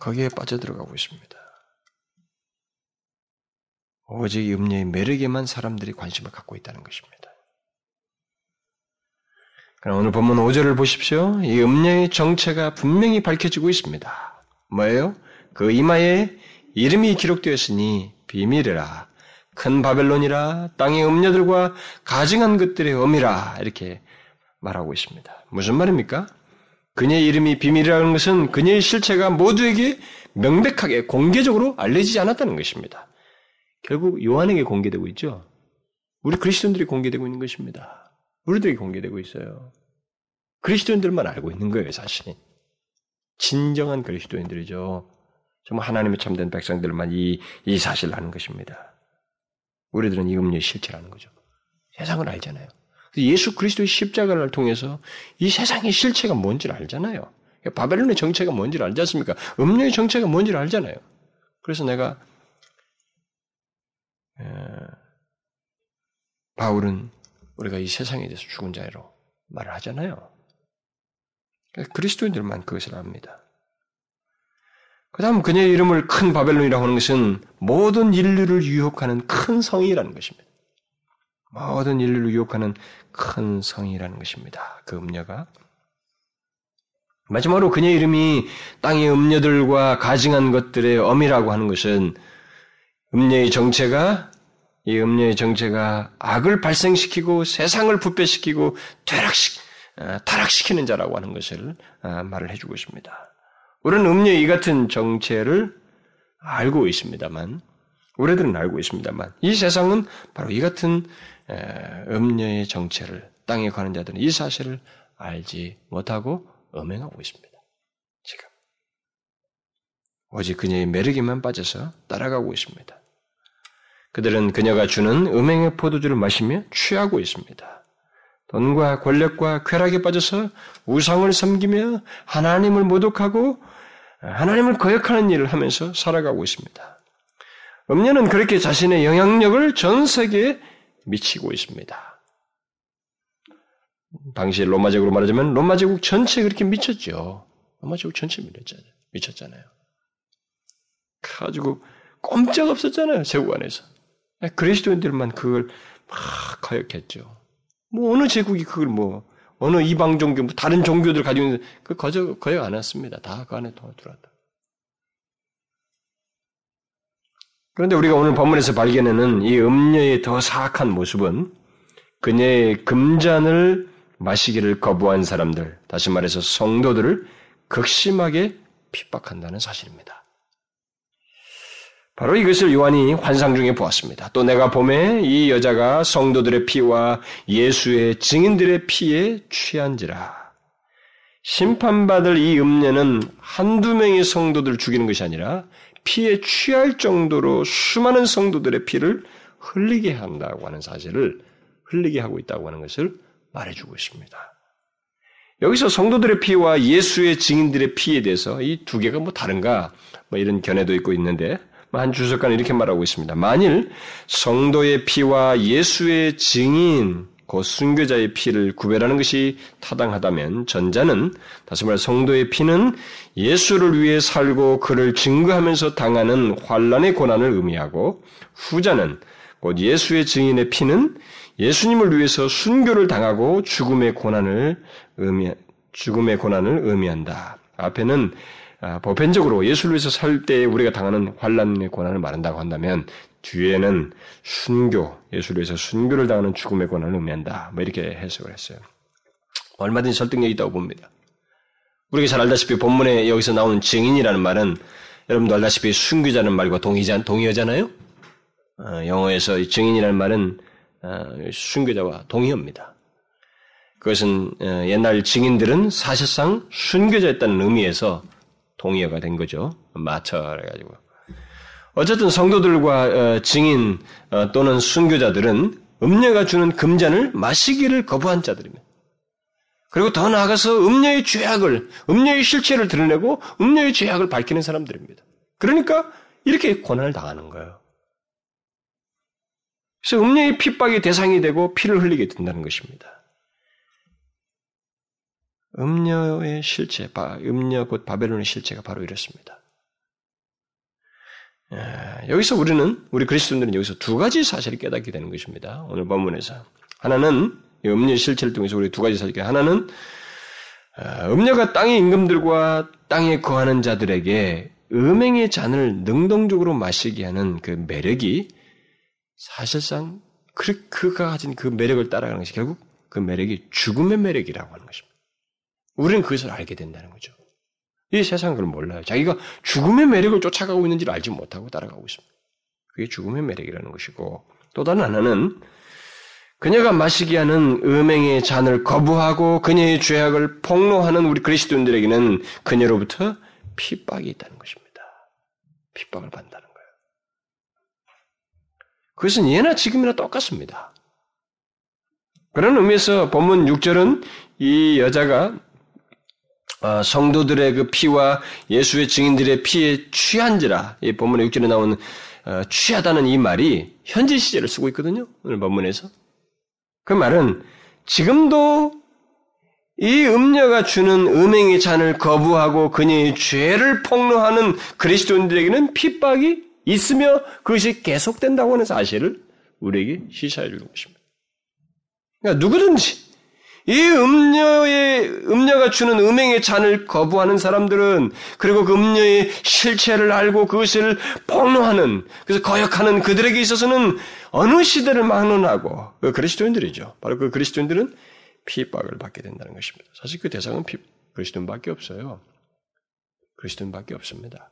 거기에 빠져들어가고 있습니다. 오직 음녀의 매력에만 사람들이 관심을 갖고 있다는 것입니다. 그럼 오늘 본문 5절을 보십시오. 이 음녀의 정체가 분명히 밝혀지고 있습니다. 뭐예요? 그 이마에 이름이 기록되었으니 비밀이라 큰 바벨론이라 땅의 음녀들과 가증한 것들의 음이라 이렇게 말하고 있습니다. 무슨 말입니까? 그녀의 이름이 비밀이라는 것은 그녀의 실체가 모두에게 명백하게 공개적으로 알려지지 않았다는 것입니다. 결국 요한에게 공개되고 있죠. 우리 그리스도인들이 공개되고 있는 것입니다. 우리들에게 공개되고 있어요. 그리스도인들만 알고 있는 거예요, 사실. 진정한 그리스도인들이죠. 정말 하나님의 참된 백성들만 이, 이 사실을 아는 것입니다. 우리들은 이 음료의 실체라는 거죠. 세상을 알잖아요. 예수 그리스도의 십자가를 통해서 이 세상의 실체가 뭔지를 알잖아요. 바벨론의 정체가 뭔지를 알지 않습니까? 음료의 정체가 뭔지를 알잖아요. 그래서 내가 에, 바울은 우리가 이 세상에 대해서 죽은 자로 말을 하잖아요. 그리스도인들만 그것을 압니다. 그 다음 그녀의 이름을 큰 바벨론이라고 하는 것은 모든 인류를 유혹하는 큰 성이라는 것입니다. 모든 인류를 유혹하는 큰 성이라는 것입니다. 그 음녀가. 마지막으로 그녀의 이름이 땅의 음녀들과 가증한 것들의 엄이라고 하는 것은 음녀의 정체가 이 음녀의 정체가 악을 발생시키고 세상을 부패시키고 퇴락시, 어, 타락시키는 자라고 하는 것을 어, 말을 해주고 있습니다. 우리는 음녀의 이 같은 정체를 알고 있습니다만, 우리들은 알고 있습니다만, 이 세상은 바로 이 같은 음녀의 정체를 땅에 가는 자들은 이 사실을 알지 못하고 음행하고 있습니다. 지금. 오직 그녀의 매력에만 빠져서 따라가고 있습니다. 그들은 그녀가 주는 음행의 포도주를 마시며 취하고 있습니다. 돈과 권력과 쾌락에 빠져서 우상을 섬기며 하나님을 모독하고 하나님을 거역하는 일을 하면서 살아가고 있습니다. 음녀는 그렇게 자신의 영향력을 전 세계에 미치고 있습니다. 당시 로마 제국으로 말하자면 로마 제국 전체에 그렇게 미쳤죠. 로마 제국 전체에 미쳤잖아요. 미쳤잖아요. 가지고 꼼짝 없었잖아요. 제국 안에서. 그리스도인들만 그걸 막 거역했죠. 뭐 어느 제국이 그걸 뭐 어느 이방 종교, 뭐 다른 종교들 가지고 있는 그 거저 거역 안 했습니다. 다 그 안에 들어왔다. 그런데 우리가 오늘 본문에서 발견하는 이 음녀의 더 사악한 모습은 그녀의 금잔을 마시기를 거부한 사람들, 다시 말해서 성도들을 극심하게 핍박한다는 사실입니다. 바로 이것을 요한이 환상 중에 보았습니다. 또 내가 봄에 이 여자가 성도들의 피와 예수의 증인들의 피에 취한지라. 심판받을 이 음녀는 한두 명의 성도들을 죽이는 것이 아니라 피에 취할 정도로 수많은 성도들의 피를 흘리게 한다고 하는 사실을 흘리게 하고 있다고 하는 것을 말해주고 있습니다. 여기서 성도들의 피와 예수의 증인들의 피에 대해서 이 두 개가 뭐 다른가 뭐 이런 견해도 있고 있는데 한 주석가는 이렇게 말하고 있습니다. 만일 성도의 피와 예수의 증인, 곧 순교자의 피를 구별하는 것이 타당하다면 전자는 다시 말해 성도의 피는 예수를 위해 살고 그를 증거하면서 당하는 환란의 고난을 의미하고 후자는 곧 예수의 증인의 피는 예수님을 위해서 순교를 당하고 죽음의 고난을 의미 죽음의 고난을 의미한다. 앞에는 아, 보편적으로 예수를 위해서 살 때 우리가 당하는 환란의 고난을 말한다고 한다면 뒤에는 순교, 예수를 위해서 순교를 당하는 죽음의 고난을 의미한다. 뭐 이렇게 해석을 했어요. 얼마든지 설득력이 있다고 봅니다. 우리가 잘 알다시피 본문에 여기서 나오는 증인이라는 말은 여러분도 알다시피 순교자는 말과 동의자, 동의어잖아요? 어, 영어에서 증인이라는 말은 어, 순교자와 동의어입니다. 그것은 어, 옛날 증인들은 사실상 순교자였다는 의미에서 동의어가 된 거죠. 마처해가지고. 어쨌든 성도들과 어, 증인 어, 또는 순교자들은 음녀가 주는 금잔을 마시기를 거부한 자들입니다. 그리고 더 나아가서 음녀의 죄악을, 음녀의 실체를 드러내고 음녀의 죄악을 밝히는 사람들입니다. 그러니까 이렇게 고난을 당하는 거예요. 그래서 음녀의 핍박의 대상이 되고 피를 흘리게 된다는 것입니다. 음녀의 실체, 음녀 곧 바벨론의 실체가 바로 이렇습니다. 예, 여기서 우리는 우리 그리스도인들은 여기서 두 가지 사실을 깨닫게 되는 것입니다. 오늘 본문에서 하나는 음녀의 실체를 통해서 우리 두 가지 사실 하나는 어, 음녀가 땅의 임금들과 땅에 거하는 자들에게 음행의 잔을 능동적으로 마시게 하는 그 매력이 사실상 그, 그가 가진 그 매력을 따라가는 것이 결국 그 매력이 죽음의 매력이라고 하는 것입니다. 우리는 그것을 알게 된다는 거죠. 이 세상은 그걸 몰라요. 자기가 죽음의 매력을 쫓아가고 있는지를 알지 못하고 따라가고 있습니다. 그게 죽음의 매력이라는 것이고 또 다른 하나는 그녀가 마시게 하는 음행의 잔을 거부하고 그녀의 죄악을 폭로하는 우리 그리스도인들에게는 그녀로부터 핍박이 있다는 것입니다. 핍박을 받는다는 거예요. 그것은 예나 지금이나 똑같습니다. 그런 의미에서 본문 6절은 이 여자가 어, 성도들의 그 피와 예수의 증인들의 피에 취한지라 이 본문의 6절에 나오는 어, 취하다는 이 말이 현재 시제를 쓰고 있거든요. 오늘 본문에서. 그 말은 지금도 이 음녀가 주는 음행의 잔을 거부하고 그녀의 죄를 폭로하는 그리스도인들에게는 핍박이 있으며 그것이 계속된다고 하는 사실을 우리에게 시사해 주는 것입니다. 그러니까 누구든지 이 음녀의 음녀가 주는 음행의 잔을 거부하는 사람들은 그리고 그 음녀의 실체를 알고 그것을 폭로하는 그래서 거역하는 그들에게 있어서는 어느 시대를 막론하고 그 그리스도인들이죠. 바로 그 그리스도인들은 핍박을 받게 된다는 것입니다. 사실 그 대상은 피, 그리스도인밖에 없어요. 그리스도인밖에 없습니다.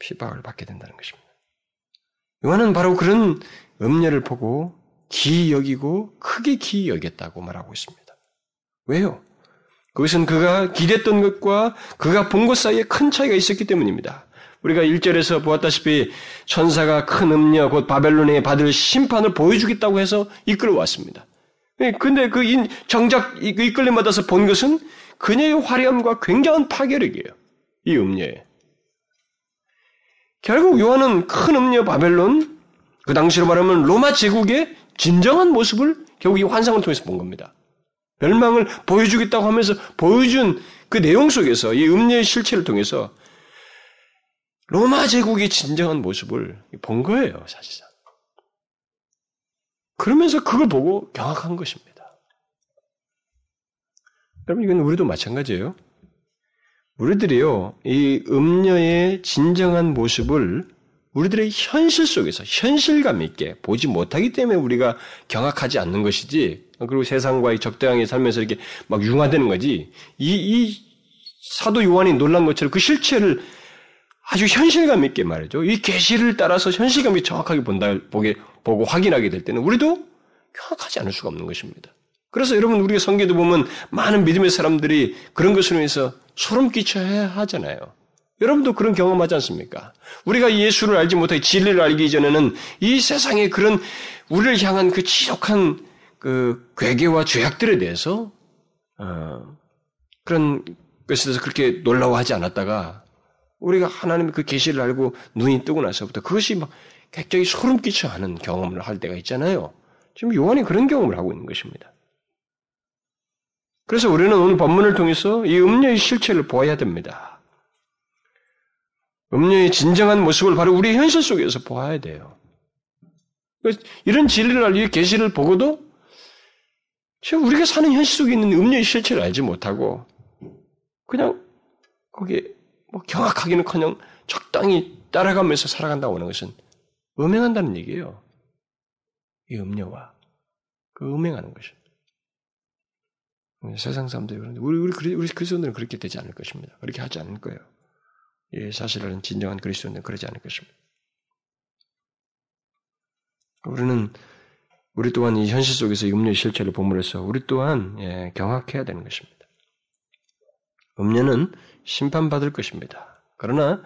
핍박을 받게 된다는 것입니다. 요한은 바로 그런 음녀를 보고 기이 여기고 크게 기이 여겼다고 말하고 있습니다. 왜요? 그것은 그가 기댔던 것과 그가 본 것 사이에 큰 차이가 있었기 때문입니다. 우리가 1절에서 보았다시피 천사가 큰 음녀 곧 바벨론에 받을 심판을 보여주겠다고 해서 이끌어 왔습니다. 예, 근데 그 정작 그 이끌림 받아서 본 것은 그녀의 화려함과 굉장한 파괴력이에요. 이 음녀에. 결국 요한은 큰 음녀 바벨론, 그 당시로 말하면 로마 제국의 진정한 모습을 결국 이 환상을 통해서 본 겁니다. 멸망을 보여주겠다고 하면서 보여준 그 내용 속에서 이 음녀의 실체를 통해서 로마 제국의 진정한 모습을 본 거예요, 사실상. 그러면서 그걸 보고 경악한 것입니다. 여러분, 이건 우리도 마찬가지예요. 우리들이요, 이 음녀의 진정한 모습을 우리들의 현실 속에서 현실감 있게 보지 못하기 때문에 우리가 경악하지 않는 것이지, 그리고 세상과의 적당하게 살면서 이렇게 막 융화되는 거지, 이, 이 사도 요한이 놀란 것처럼 그 실체를 아주 현실감 있게 말이죠. 이 계시를 따라서 현실감이 정확하게 본다, 보게, 보고 확인하게 될 때는 우리도 경악하지 않을 수가 없는 것입니다. 그래서 여러분 우리가 성경도 보면 많은 믿음의 사람들이 그런 것으로 인해서 소름 끼쳐야 하잖아요. 여러분도 그런 경험하지 않습니까? 우리가 예수를 알지 못하고 진리를 알기 전에는 이 세상의 그런 우리를 향한 그 지독한 그 괴계와 죄악들에 대해서 어, 그런 것에 대해서 그렇게 놀라워하지 않았다가 우리가 하나님의 그 계시를 알고 눈이 뜨고 나서부터 그것이 막 굉장히 소름 끼쳐 하는 경험을 할 때가 있잖아요. 지금 요한이 그런 경험을 하고 있는 것입니다. 그래서 우리는 오늘 본문을 통해서 이 음료의 실체를 보아야 됩니다. 음료의 진정한 모습을 바로 우리 현실 속에서 보아야 돼요. 이런 진리를 알기 계시를 보고도 우리가 사는 현실 속에 있는 음료의 실체를 알지 못하고 그냥 거기에 뭐 경악하기는커녕 적당히 따라가면서 살아간다고 하는 것은 음행한다는 얘기예요. 이 음료와 그 음행하는 것이. 세상 사람들이 그런데 우리 우리 우리 그리스도인들은 그렇게 되지 않을 것입니다. 그렇게 하지 않을 거예요. 예, 사실은 진정한 그리스도인은 그러지 않을 것입니다. 우리는 우리 또한 이 현실 속에서 음료의 실체를 보므로써 우리 또한 예, 경악해야 되는 것입니다. 음료는 심판받을 것입니다. 그러나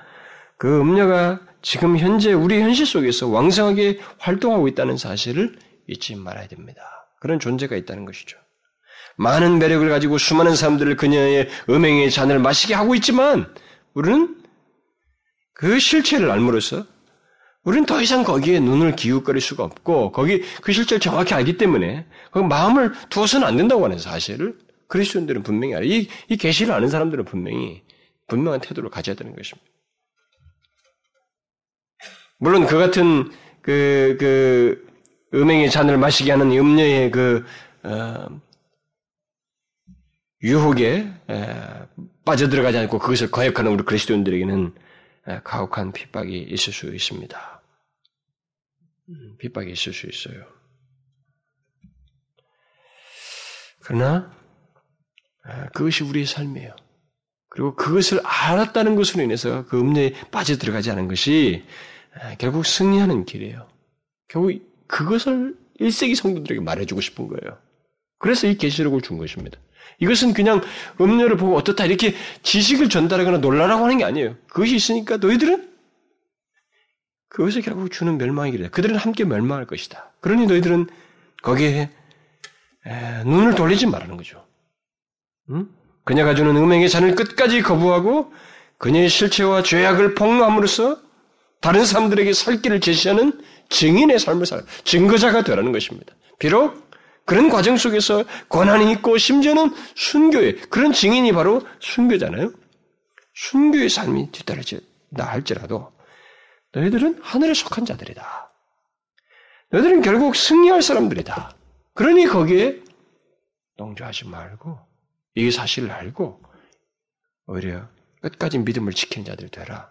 그 음료가 지금 현재 우리 현실 속에서 왕성하게 활동하고 있다는 사실을 잊지 말아야 됩니다. 그런 존재가 있다는 것이죠. 많은 매력을 가지고 수많은 사람들을 그녀의 음행의 잔을 마시게 하고 있지만 우리는 그 실체를 알므로써 우리는 더 이상 거기에 눈을 기웃거릴 수가 없고 거기 그 실체를 정확히 알기 때문에 그 마음을 두어서는 안 된다고 하는 사실을 그리스도인들은 분명히 알아요. 이, 이 계시를 아는 사람들은 분명히 분명한 태도를 가져야 되는 것입니다. 물론 그 같은 그, 그, 음행의 잔을 마시게 하는 음녀의 그, 어, 유혹에 에, 빠져들어가지 않고 그것을 거역하는 우리 그리스도인들에게는 에, 가혹한 핍박이 있을 수 있습니다. 음, 핍박이 있을 수 있어요. 그러나 에, 그것이 우리의 삶이에요. 그리고 그것을 알았다는 것으로 인해서 그 음녀에 빠져 들어가지 않은 것이 결국 승리하는 길이에요. 결국 그것을 1세기 성도들에게 말해주고 싶은 거예요. 그래서 이 계시록을 준 것입니다. 이것은 그냥 음료를 보고 어떻다 이렇게 지식을 전달하거나 놀라라고 하는 게 아니에요. 그것이 있으니까 너희들은 그것을 결국 주는 멸망의 길이다. 그들은 함께 멸망할 것이다. 그러니 너희들은 거기에 에, 눈을 돌리지 말라는 거죠. 응? 그녀가 주는 음행의 잔을 끝까지 거부하고 그녀의 실체와 죄악을 폭로함으로써 다른 사람들에게 살 길을 제시하는 증인의 삶을 살, 증거자가 되라는 것입니다. 비록 그런 과정 속에서 권한이 있고 심지어는 순교의 그런 증인이 바로 순교잖아요. 순교의 삶이 뒤따르다 할지라도 너희들은 하늘에 속한 자들이다. 너희들은 결국 승리할 사람들이다. 그러니 거기에 농조하지 말고 이 사실을 알고 오히려 끝까지 믿음을 지키는 자들이 되라.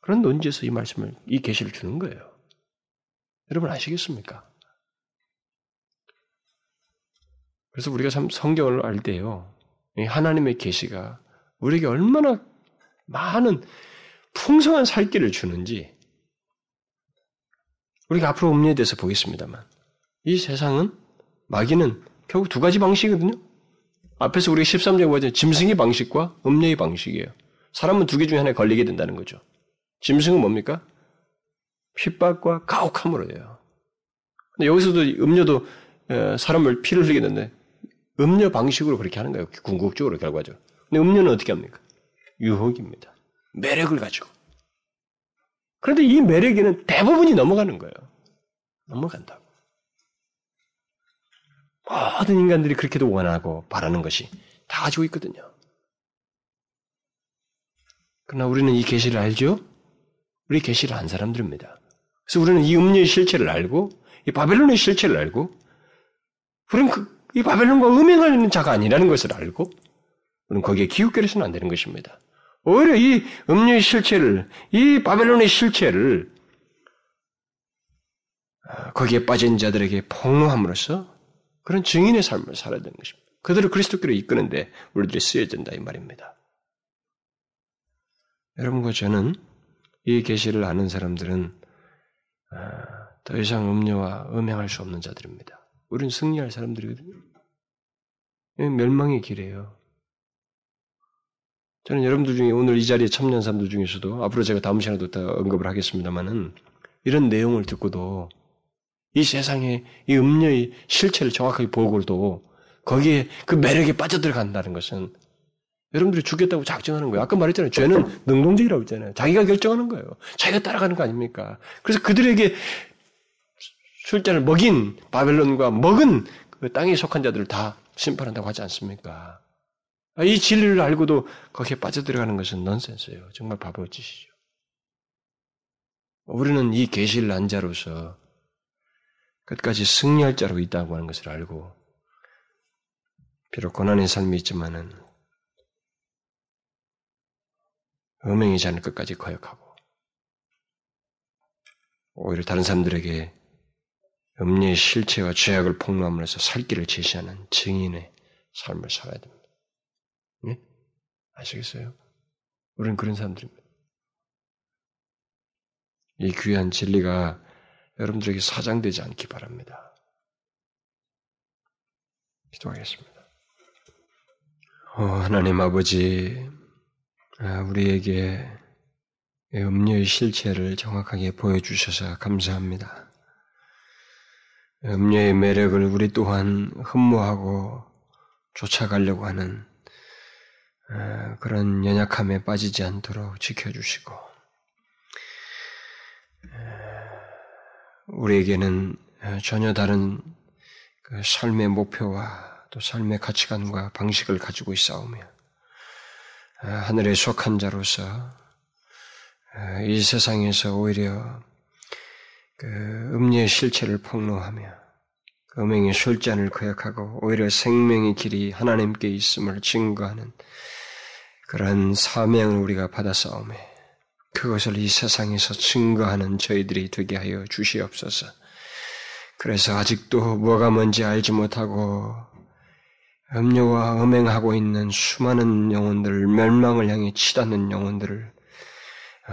그런 논지에서 이 말씀을 이 계시를 주는 거예요. 여러분 아시겠습니까? 그래서 우리가 참 성경을 알 때요. 하나님의 계시가 우리에게 얼마나 많은 풍성한 살길을 주는지 우리가 앞으로 음료에 대해서 보겠습니다만 이 세상은 마귀는 결국 두 가지 방식이거든요. 앞에서 우리가 13절 보자 짐승의 방식과 음료의 방식이에요. 사람은 두 개 중에 하나에 걸리게 된다는 거죠. 짐승은 뭡니까? 핍박과 가혹함으로요. 근데 여기서도 음료도 사람을 피를 흘리게 되는데 음료 방식으로 그렇게 하는 거예요. 궁극적으로 결과죠. 근데 음료는 어떻게 합니까? 유혹입니다. 매력을 가지고. 그런데 이 매력에는 대부분이 넘어가는 거예요. 넘어간다고. 모든 인간들이 그렇게도 원하고 바라는 것이 다 가지고 있거든요. 그러나 우리는 이 계시를 알죠? 우리 계시를 안 사람들입니다. 그래서 우리는 이 음료의 실체를 알고 이 바벨론의 실체를 알고 우리는 그, 이 바벨론과 음행하는 자가 아니라는 것을 알고 우리는 거기에 기웃거려서는 안 되는 것입니다. 오히려 이 음료의 실체를 이 바벨론의 실체를 아, 거기에 빠진 자들에게 폭로함으로써 그런 증인의 삶을 살아야 되는 것입니다. 그들을 그리스도께로 이끄는데 우리들이 쓰여야 된다 이 말입니다. 여러분과 저는 이 계시를 아는 사람들은 아, 더 이상 음료와 음행할 수 없는 자들입니다. 우리는 승리할 사람들이거든요. 멸망의 길이에요. 저는 여러분들 중에 오늘 이 자리에 참여한 사람들 중에서도 앞으로 제가 다음 시간에도 더 언급을 하겠습니다만은 이런 내용을 듣고도 이 세상에 이 음료의 실체를 정확하게 보고도 거기에 그 매력에 빠져들어간다는 것은 여러분들이 죽겠다고 작정하는 거예요. 아까 말했잖아요. 죄는 능동적이라고 했잖아요. 자기가 결정하는 거예요. 자기가 따라가는 거 아닙니까? 그래서 그들에게 술잔을 먹인 바벨론과 먹은 그 땅에 속한 자들을 다 심판한다고 하지 않습니까? 이 진리를 알고도 거기에 빠져들어가는 것은 넌센스예요. 정말 바보 짓이죠. 우리는 이 계시를 난 자로서 끝까지 승리할 자로 있다고 하는 것을 알고 비록 고난의 삶이 있지만은 음행이지 않을 것까지 거역하고 오히려 다른 사람들에게 음료의 실체와 죄악을 폭로함으로써 살 길을 제시하는 증인의 삶을 살아야 됩니다. 네? 아시겠어요? 우리는 그런 사람들입니다. 이 귀한 진리가 여러분들에게 사장되지 않기 바랍니다. 기도하겠습니다. 어, 하나님 아버지, 아, 우리에게 음료의 실체를 정확하게 보여주셔서 감사합니다. 음녀의 매력을 우리 또한 흠모하고 쫓아가려고 하는 어, 그런 연약함에 빠지지 않도록 지켜주시고 어, 우리에게는 어, 전혀 다른 그 삶의 목표와 또 삶의 가치관과 방식을 가지고 있사오며 하늘에 속한 자로서 이 세상에서 오히려 그 음료의 실체를 폭로하며 그 음행의 술잔을 거역하고 오히려 생명의 길이 하나님께 있음을 증거하는 그런 사명을 우리가 받아싸움에 그것을 이 세상에서 증거하는 저희들이 되게 하여 주시옵소서. 그래서 아직도 뭐가 뭔지 알지 못하고 음료와 음행하고 있는 수많은 영혼들을 멸망을 향해 치닫는 영혼들을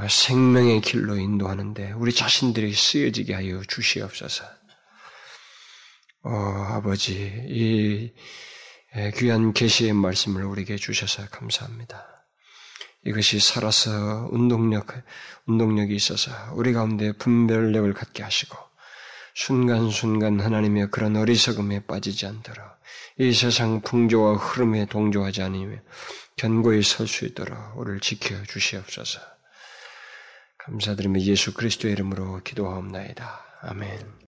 생명의 길로 인도하는데 우리 자신들이 쓰여지게 하여 주시옵소서. 어, 아버지, 이 귀한 계시의 말씀을 우리에게 주셔서 감사합니다. 이것이 살아서 운동력, 운동력이 있어서 우리 가운데 분별력을 갖게 하시고 순간순간 하나님의 그런 어리석음에 빠지지 않도록 이 세상 풍조와 흐름에 동조하지 않으며 견고히 설 수 있도록 우리를 지켜 주시옵소서. 감사드리며 예수 그리스도의 이름으로 기도하옵나이다. 아멘.